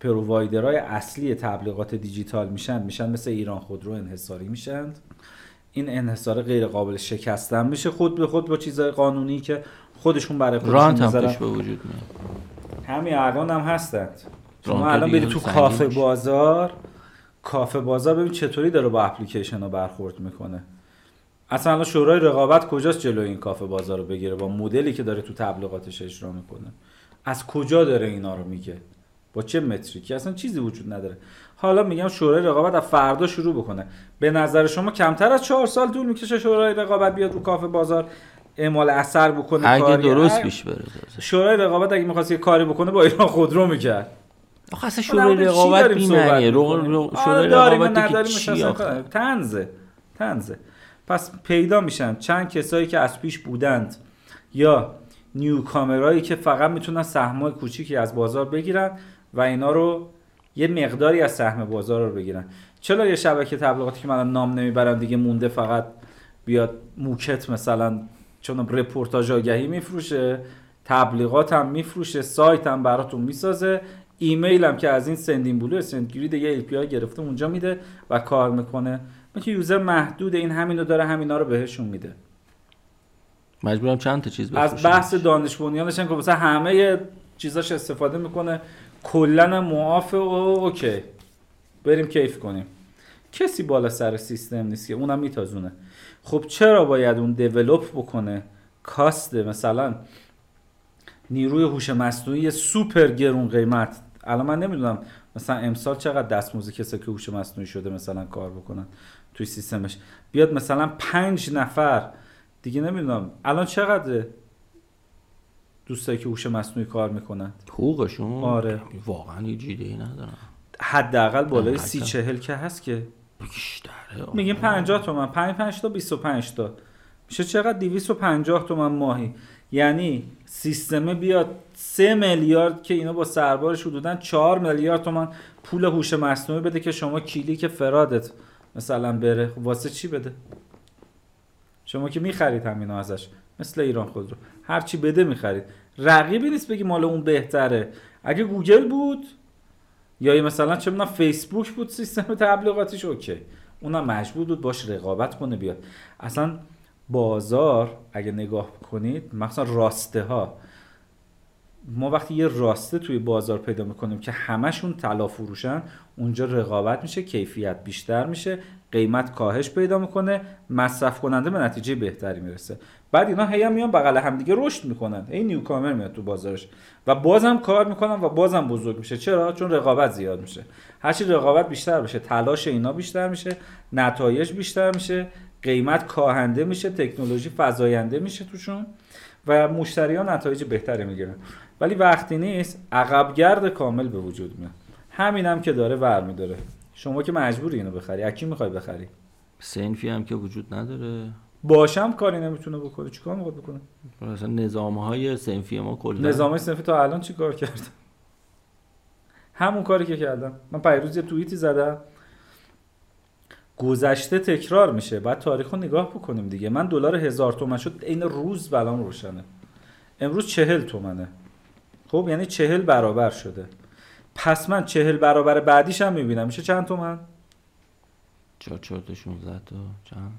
[SPEAKER 2] پرووایدرهای اصلی تبلیغات دیجیتال میشن میشن مثل ایران خودرو انحصاری میشن. این انحصار غیر قابل شکستن میشه. خود به خود با چیزهای قانونی که خودشون برای خودشون
[SPEAKER 1] رانت هم به وجود میاد.
[SPEAKER 2] همین الان هم هستند شما الان برید تو کافه بازار کافه بازار ببین چطوری داره با اپلیکیشن ها برخورد می‌کنه. اصلا شورای رقابت کجاست جلوی این کافه بازار رو بگیره با مدلی که داره تو تبلیغاتش اجرا می‌کنه؟ از کجا داره اینا رو میگه؟ با چه متریکی؟ اصلا چیزی وجود نداره. حالا میگم شورای رقابت از فردا شروع بکنه. به نظر شما کمتر از چهار سال طول می‌کشه شورای رقابت بیاد رو کافه بازار اعمال اثر بکنه؟
[SPEAKER 1] اگه درست پیش بره.
[SPEAKER 2] شورای رقابت اگه می‌خواست یه کاری بکنه با ایران خودرو می‌کرد.
[SPEAKER 1] آخه اصلا شورای رقابت بیمعنیه؟
[SPEAKER 2] شورای رقابت چی تنزه تنزه پس پیدا میشن. چند کسایی که از پیش بودند یا نیو کامرایی که فقط می‌تونن سهمای کوچیکی از بازار بگیرن و اینا رو یه مقداری از سهم بازار رو بگیرن. چرا یه شبکه تبلیغاتی که من نام نمی‌برم دیگه مونده فقط بیاد موکت مثلا چون رپورتاج آگهی میفروشه تبلیغات هم میفروشه سایت هم براتون می‌سازه ایمیل هم که از این سندین بلو سندگرید یه ال گرفته اونجا میده و کار می‌کنه. من که یوزر محدود این همینو داره همینا رو بهشون میده.
[SPEAKER 1] مجبورم چند تا چیز
[SPEAKER 2] از بحث دانش بنیانش که مثلا همه چیزاش استفاده می‌کنه. کلا معاف و اوکی. بریم کیف کنیم. کسی بالا سر سیستم نیست که اونم میتازونه. خب چرا باید اون دیولپ بکنه؟ کاست مثلا نیروی هوش مصنوعی سوپر گرون قیمت. الان من نمی‌دونم مثلا امسال چقدر دستموزی کسی که هوش مصنوعی شده مثلا کار بکنن. توی سیستمش. بیاد مثلا پنج نفر. دیگه نمی‌دونم. الان چقدر دوستایی که هوش مصنوعی کار می‌کنن؟
[SPEAKER 1] حقوقشون؟
[SPEAKER 2] آره.
[SPEAKER 1] واقعا یه جیده ای ندارم
[SPEAKER 2] حداقل بالای سی چهل که هست که.
[SPEAKER 1] بیشتره
[SPEAKER 2] میگیم 50 تومن. 5 5 تا 25 تا. میشه چقدر 250 تومن ماهی. یعنی سیستمه بیاد 3 میلیارد که اینا با سربارش حدودا 4 میلیارد تومن پول هوش مصنوعی بده که شما کلیک فرادت. مثلا بره. خب واسه چی بده؟ شما که می‌خرید همینا ازش مثل ایران خود رو هر چی بده می‌خرید. رقیبی نیست بگی مال اون بهتره. اگه گوگل بود یا مثلا چه می‌دونم فیسبوک بود سیستم تبلیغاتیش OK. اونم مجبور بود باش رقابت کنه بیاد. اصلا بازار اگه نگاه کنید مثلا راسته ها ما وقتی یه راسته توی بازار پیدا می‌کنیم که همشون طلا فروشن اونجا رقابت میشه کیفیت بیشتر میشه قیمت کاهش پیدا می‌کنه مصرف کننده به نتیجه بهتری می‌رسه. بعد اینا هی هم میان بغل همدیگه رشد می‌کنن. این نیوکامر میاد تو بازارش. و بازم کار می‌کنن و بازم بزرگ میشه. چرا؟ چون رقابت زیاد میشه. هرچی رقابت بیشتر بشه تلاش اینا بیشتر میشه نتایج بیشتر میشه. قیمت کاهنده میشه تکنولوژی فزاینده میشه توشون و مشتریان نتایج بهتری می‌گیرن. ولی وقتی نیست عقبگرد کامل به وجود میاد. همینم هم که داره ور میداره. شما که مجبوری اینو بخری. اکی می‌خوای بخری؟
[SPEAKER 1] سنفی هم که وجود نداره.
[SPEAKER 2] باشم کاری نمی‌تونه بکنه. چیکار می‌خواد بکنه؟
[SPEAKER 1] مثلا نظام های سنفی ما کلا
[SPEAKER 2] نظام های سنفی تا الان چیکار کرد همون کاری که کردم. من پیروز یه توییتی زدم. گذشته تکرار میشه. بعد تاریخ رو نگاه بکنیم دیگه. من دلار هزار تومن شد. این روز بلام روشنه. امروز چهل تومنه. خب یعنی چهل برابر شده. پس من چهل برابر بعدیش هم می‌بینم. میشه چند تومن؟
[SPEAKER 1] چهار چهار تا 16 تا. چند؟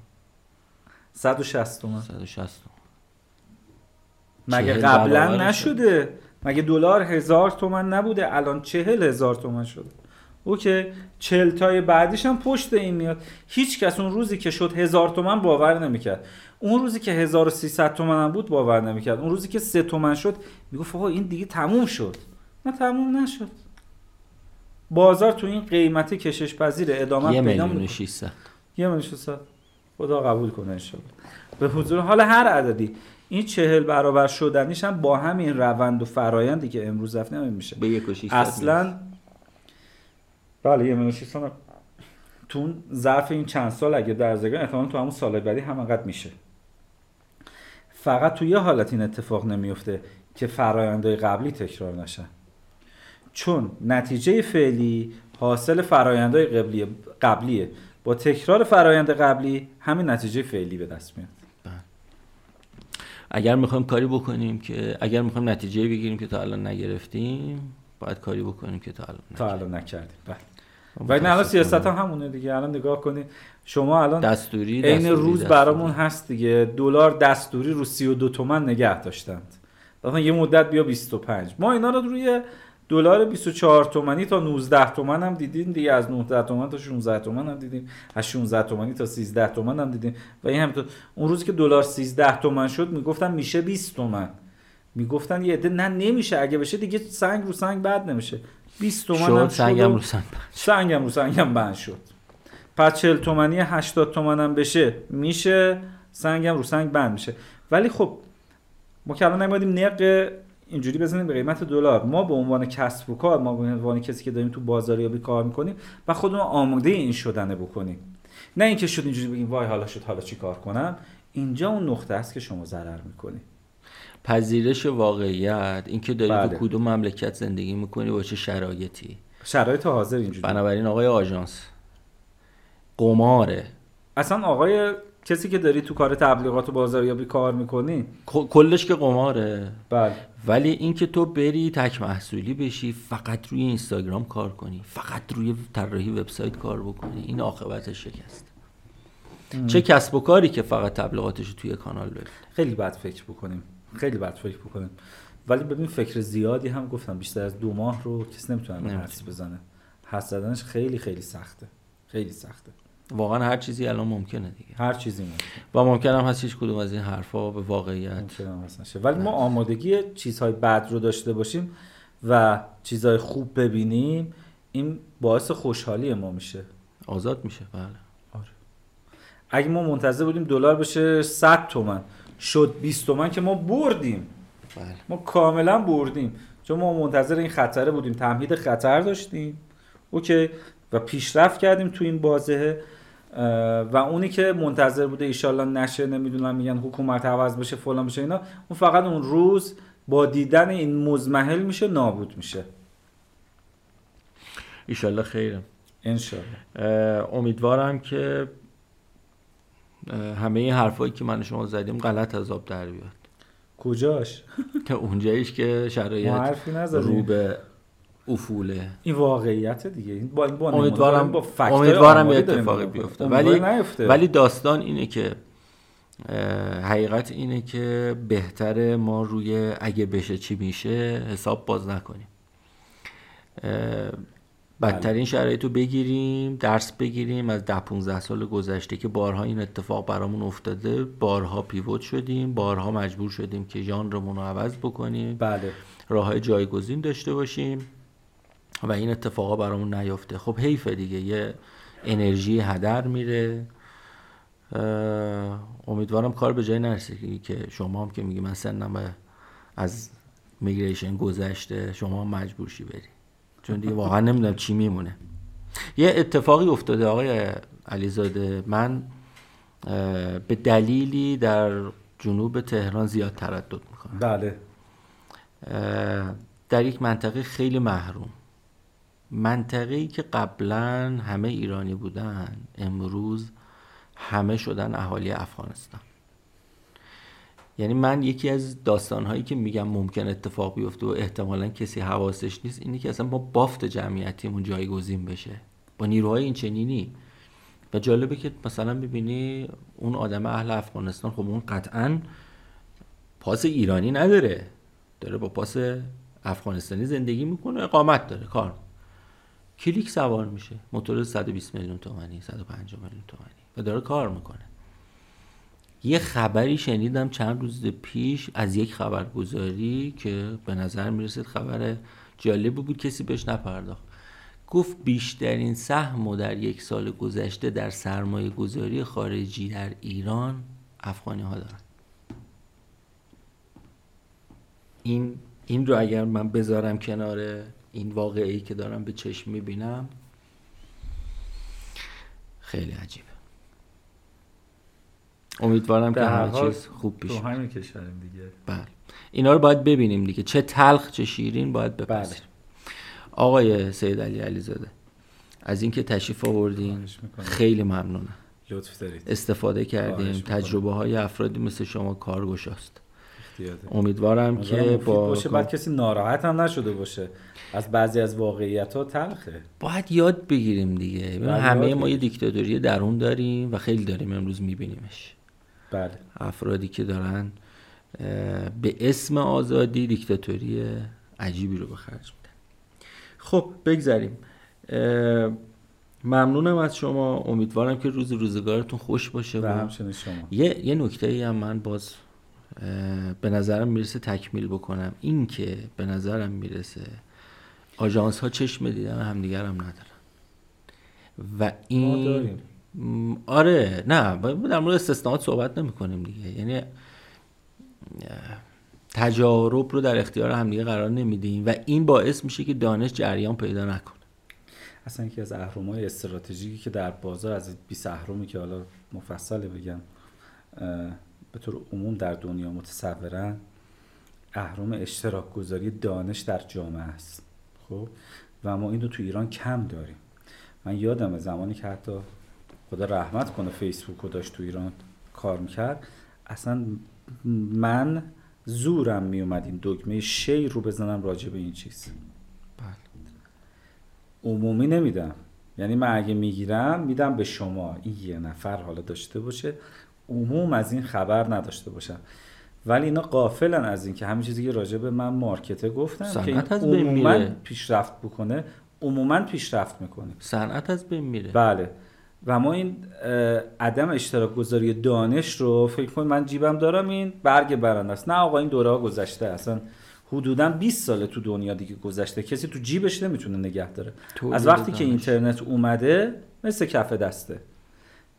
[SPEAKER 2] 160 تومن.
[SPEAKER 1] 160 تومن.
[SPEAKER 2] مگه قبلا نشده؟ مگه دلار هزار تومن نبوده؟ الان چهل هزار تومن شده. اوکی چهل تای بعدیش هم پشت این میاد. هیچ کس اون روزی که شد هزار تومن باور نمی‌کرد. اون روزی که 1300 تومن هم بود باور نمی‌کرد. اون روزی که سه تومن شد می‌گفت آقا این دیگه تموم شد. نه تموم نشد. بازار تو این قیمتی کشش پذیره ادامه
[SPEAKER 1] یه
[SPEAKER 2] پیدا
[SPEAKER 1] میلیون و
[SPEAKER 2] می‌کنه.
[SPEAKER 1] 600
[SPEAKER 2] یه میلیون 600 خدا قبول کنه انشالله به حضور حالا هر عددی. این چهل برابر شدنیش هم با همین روند و فرایندی که امروز همین میشه.
[SPEAKER 1] به یک و 600
[SPEAKER 2] اصلا بله یه میلیون 600 تو ظرف این چند سال اگه در زگان احتمال تو همون سال بعدی همانقدر میشه. فقط تو یه حالت این اتفاق نمیفته که فرایندهای قبلی تکرار نشن. چون نتیجه فعلی حاصل فرایندهای قبلیه قبلیه. با تکرار فرایند قبلی همین نتیجه فعلی به دست میاد.
[SPEAKER 1] اگر می‌خوایم کاری بکنیم که اگر می‌خوایم نتیجه بگیریم که تا الان نگرفتیم باید کاری بکنیم که تا الان
[SPEAKER 2] تا
[SPEAKER 1] نکردیم.
[SPEAKER 2] الان نکردیم. بله. و این الان سیاست هم همونه دیگه. الان نگاه کنید شما الان
[SPEAKER 1] دستوری
[SPEAKER 2] عین روز
[SPEAKER 1] دستوری.
[SPEAKER 2] برامون هست دیگه. دلار دستوری رو 32 تومن نگه داشتند. مثلا یه مدت بیا 25 ما اینا رو روی دلار 24 تومنی تا 19 تومن هم دیدیم دیگه. از 19 تومن تا 16 تومن هم دیدیم. از 16 تومنی تا 13 تومن هم دیدیم. و این همینطور. اون روزی که دلار 13 تومن شد می‌گفتن میشه 20 تومن. می‌گفتن یه عده نه نمیشه. اگه بشه دیگه سنگ رو سنگ بعد نمیشه. 20 تومن هم
[SPEAKER 1] شد سنگم رو سنگ
[SPEAKER 2] سنگم رو سنگم بند شد. پس 40 تومنی 80 تومنم بشه میشه سنگم رو سنگ بند میشه. ولی خب ما که الان نمیدیم نق اینجوری بزنیم به قیمت دلار. ما به عنوان کسب و کار ما به عنوان کسی که داریم تو بازاریابی کار می‌کنیم و خودمون آماده این شدنه بکنیم. نه اینکه شد اینجوری بگیم وای حالا شد حالا چی کار کنم؟ اینجا اون نقطه است که شما ضرر می‌کنی
[SPEAKER 1] پذیرش واقعیت اینکه داری
[SPEAKER 2] بله.
[SPEAKER 1] تو کدوم مملکت زندگی می‌کنی با چه شرایطی؟
[SPEAKER 2] شرایط حاضر اینجوری.
[SPEAKER 1] بنابراین آقای آژانس قماره.
[SPEAKER 2] اصلا آقای کسی که داری تو کار تبلیغات و بازاریابی کار می‌کنی؟
[SPEAKER 1] کلش که قماره.
[SPEAKER 2] بله.
[SPEAKER 1] ولی اینکه تو بری تک محصولی بشی فقط روی اینستاگرام کار کنی فقط روی طراحی وبسایت کار بکنی این عاقبت شکست. چه کسب و کاری که فقط تبلیغاتش توی کانال ببینه
[SPEAKER 2] خیلی بد فکر بکنیم. خیلی بد فکر بکنیم. ولی ببین فکر زیادی هم گفتم بیشتر از دو ماه رو کسی نمی‌تونه. حدس بزنه. حدس زدنش خیلی خیلی سخته. خیلی سخته.
[SPEAKER 1] واقعا هر چیزی الان ممکنه دیگه.
[SPEAKER 2] هر چیزی ممکن
[SPEAKER 1] و ممکن هم هست هیچ کدوم از این حرفا به واقعیت
[SPEAKER 2] هست نشه. ولی ما آمادگی چیزهای بد رو داشته باشیم و چیزهای خوب ببینیم این باعث خوشحالی ما میشه.
[SPEAKER 1] آزاد میشه بله.
[SPEAKER 2] اگه ما منتظر بودیم دلار بشه 100 تومن. شد 20 تومن که ما بردیم.
[SPEAKER 1] بله.
[SPEAKER 2] ما کاملا بردیم. چون ما منتظر این خطره بودیم. تمهید خطر داشتیم. اوکی. و پیشرفت کردیم تو این بازه. و اونی که منتظر بوده ایشالله نشه نمی‌دونم میگن حکومت عوض بشه فلان بشه اینا اون فقط اون روز با دیدن این مزمحل میشه نابود میشه.
[SPEAKER 1] ایشالله خیره.
[SPEAKER 2] انشالله
[SPEAKER 1] امیدوارم که همه این حرفایی که من شما زدیم غلط از آب در بیاد.
[SPEAKER 2] کجاش؟
[SPEAKER 1] که اونجاییش که شرایط رو به افوله
[SPEAKER 2] این واقعیت دیگه. این با این با
[SPEAKER 1] امیدوارم
[SPEAKER 2] با
[SPEAKER 1] امیدوارم یه اتفاقی. بیفته. ولی
[SPEAKER 2] نیفته.
[SPEAKER 1] ولی داستان اینه که حقیقت اینه که بهتره ما روی اگه بشه چی میشه حساب باز نکنیم. بدترین شرایط رو بگیریم درس بگیریم از ده 15 سال گذشته که بارها این اتفاق برامون افتاده بارها پیوت شدیم بارها مجبور شدیم که ژانرمون رو عوض بکنیم.
[SPEAKER 2] بله.
[SPEAKER 1] راه های جایگزین داشته باشیم و این اتفاقا برامون نیفته خب حیفه دیگه یه انرژی هدر میره. امیدوارم کار به جای نرسه که شما هم که میگی من سنم از میگریشن گذشته شما مجبور شی بری. چون دیگه واقعا نمی‌دونم چی میمونه. یه اتفاقی افتاده آقای علیزاده. من به دلیلی در جنوب تهران زیاد تردد می‌کنم.
[SPEAKER 2] بله.
[SPEAKER 1] در یک منطقه خیلی محروم. منطقه ای که قبلا همه ایرانی بودن امروز همه شدن اهالی افغانستان. یعنی من یکی از داستانهایی که میگم ممکن اتفاق بیفته و احتمالا کسی حواسش نیست اینه که اصلا با بافت جمعیتیمون جایگزین بشه. با نیروهای این چنینی. و جالبه که مثلا ببینی اون آدم اهل افغانستان خب اون قطعا پاس ایرانی نداره. داره با پاس افغانستانی زندگی می‌کنه اقامت داره کار. کلیک سوار میشه. موتور 120 میلیون تومانی 150 میلیون تومانی. و داره کار می‌کنه. یه خبری شنیدم چند روز پیش از یک خبرگزاری که به نظر می‌رسید خبر جالب بود کسی بهش نپرداخت. گفت بیشترین سهم و در یک سال گذشته در سرمایه گذاری خارجی در ایران افغانی ها دارن. این این رو اگر من بذارم کنار این واقعی که دارم به چشم می‌بینم خیلی عجیبه. امیدوارم که همه چیز خوب پیش
[SPEAKER 2] تو همین کشوریم دیگه.
[SPEAKER 1] بله. اینا رو باید ببینیم دیگه. چه تلخ چه شیرین باید بپذیریم. بله. آقای سید علی علیزاده از اینکه تشریف آوردین خیلی ممنونم.
[SPEAKER 2] لطف دارید.
[SPEAKER 1] استفاده کردیم تجربه های افرادی مثل شما کارگشاست. امیدوارم که با
[SPEAKER 2] باشه بعد کسی ناراحت هم نشده باشه. از بعضی از واقعیت ها تلخه.
[SPEAKER 1] باید یاد بگیریم دیگه. همه ما یه دیکتاتوری درون داریم و خیلی داریم امروز میبینیمش.
[SPEAKER 2] بله.
[SPEAKER 1] افرادی که دارن به اسم آزادی دیکتاتوری عجیبی رو به خرج میدن. خب بگذاریم ممنونم از شما. امیدوارم که روز روزگارتون خوش باشه
[SPEAKER 2] و همچنین شما.
[SPEAKER 1] یه, یه نکته ای هم من باز به نظرم می‌رسه تکمیل بکنم. این که به نظرم می‌رسه آژانس ها چشم دیدن همدیگر هم ندارن. و این آره نه در مورد استثناءات صحبت نمی کنیم دیگه. یعنی تجارب رو در اختیار همدیگه قرار نمیدیم و این باعث میشه که دانش جریان پیدا نکنه.
[SPEAKER 2] اصلا یکی از های استراتژیکی که در بازار از 20 اهرمی که حالا مفصل بگم به طور عموم در دنیا متصورن اهرم اشتراک گذاری دانش در جامعه است. خب؟ و ما این رو تو ایران کم داریم. من یادم زمانی که حتی خدا رحمت کنه فیسبوک رو داشت تو ایران کار می‌کرد. اصلا من زورم میومد این دکمه شی رو بزنم راجع به این چیز. بله. عمومی نمیدم. یعنی من اگه می‌گیرم میدم به شما. این یه نفر حالا داشته باشه. عموم از این خبر نداشته باشن ولی اینا قافلن از این که همین چیزی که راجع به من مارکته گفتم که این عموما پیشرفت بکنه عموما پیشرفت می‌کنه.
[SPEAKER 1] صنعت از بین میره.
[SPEAKER 2] بله. و ما این عدم اشتراک گذاری دانش رو فکر کنید من جیبم دارم این برگ برنده است. نه آقا این دوره ها گذشته. اصلا حدودا 20 ساله تو دنیا دیگه گذشته. کسی تو جیبش نمی‌تونه نگه داره. از وقتی که اینترنت اومده مثل کف دسته.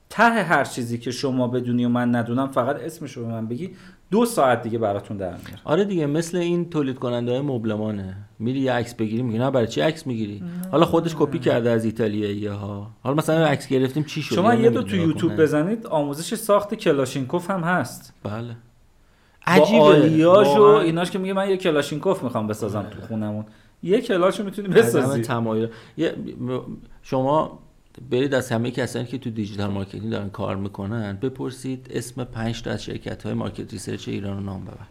[SPEAKER 2] ته هر چیزی که شما بدونی و من ندونم فقط اسمش رو به من بگی. دو ساعت دیگه براتون در میاره
[SPEAKER 1] آره دیگه مثل این تولید کننده های مبلمانه. میری یه عکس بگیری میگی نه برای چی عکس می‌گیری؟ حالا خودش کپی کرده از ایتالیایی ها حالا مثلا عکس گرفتیم چی شد؟
[SPEAKER 2] شما یه دو تو یوتیوب بزنید آموزش ساخت کلاشینکوف هم هست.
[SPEAKER 1] بله.
[SPEAKER 2] عجیبه. با آلیاژ و ایناش که میگه من یه کلاشینکوف می‌خوام بسازم تو خونمون. یه کلاشو می‌تونی بسازی.
[SPEAKER 1] تمایل. شما برید از همه کسانی که تو دیجیتال مارکتینگ دارن کار می‌کنن بپرسید اسم پنج تا از شرکت های مارکت ریسرچ ایران رو نام ببر.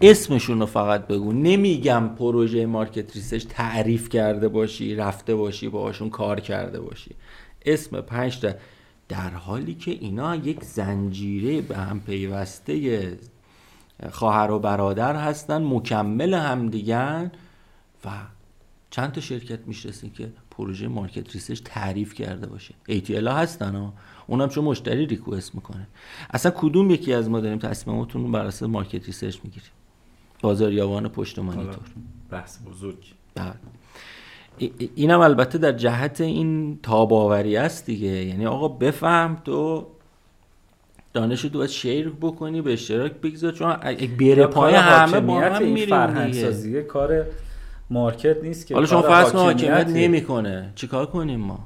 [SPEAKER 1] اسمشون رو فقط بگو. نمیگم پروژه market research تعریف کرده باشی رفته باشی باهاشون کار کرده باشی. اسم پنج تا در حالی که اینا یک زنجیره به هم پیوسته خواهر و برادر هستن مکمل همدیگن و چند تا شرکت می‌شناسین که پروژه market research تعریف کرده باشه. ATL ها هستن ها. اونم چون مشتری request می‌کنه. اصلا کدوم یکی از ما داریم تصمیماتون رو بر اساس market research می‌گیریم؟ بازاریابان پشت مانیتور
[SPEAKER 2] بحث بزرگ.
[SPEAKER 1] بله. اینم البته در جهت این تاب‌آوری است دیگه. یعنی آقا بفهم تو دانش تو باید share بکنی به اشتراک بگذار چون بره پای همه با هم
[SPEAKER 2] میریم کار market نیست که
[SPEAKER 1] حالا شما فرض حاکمیت نمی‌کنه. چیکار کنیم ما؟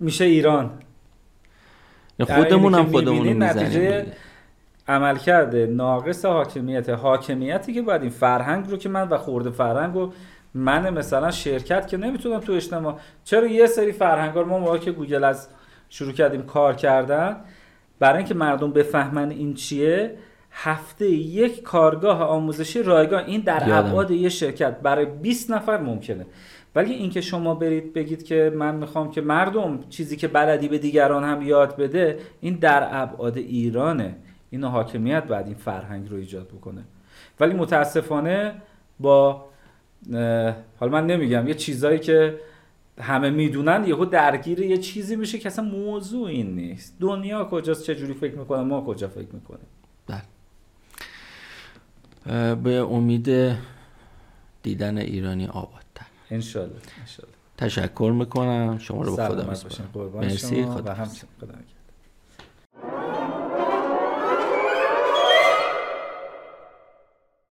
[SPEAKER 2] میشه ایران.
[SPEAKER 1] خودمون هم خودمون نتیجه
[SPEAKER 2] عمل کرده ناقص حاکمیت. حاکمیتی که باید این فرهنگ رو که من و خورده فرهنگ رو من مثلا شرکت که نمی‌تونم تو اجتماع چرا یه سری فرهنگار ما موقع که گوگل از شروع کردیم کار کردن برای اینکه مردم بفهمن این چیه هفته یک کارگاه آموزشی رایگان. این در. ابعاد یه شرکت. برای 20 نفر ممکنه. ولی اینکه شما برید بگید که من می‌خوام که مردم چیزی که بلدی به دیگران هم یاد بده این در ابعاد ایرانه. اینو حاکمیت بعد این فرهنگ رو ایجاد بکنه. ولی متاسفانه با حالا من نمیگم یه چیزایی که همه می‌دونن یهو درگیر یه چیزی میشه که اصلا موضوع این نیست. دنیا کجاست؟ چه جوری فکر می‌کنه؟ ما کجا فکر می‌کنیم؟
[SPEAKER 1] به امید دیدن ایرانی آبادتر.
[SPEAKER 2] انشالله انشالله.
[SPEAKER 1] تشکر می‌کنم. شما رو به خدا میسپارم. مرسی،
[SPEAKER 2] خدا نگهدار.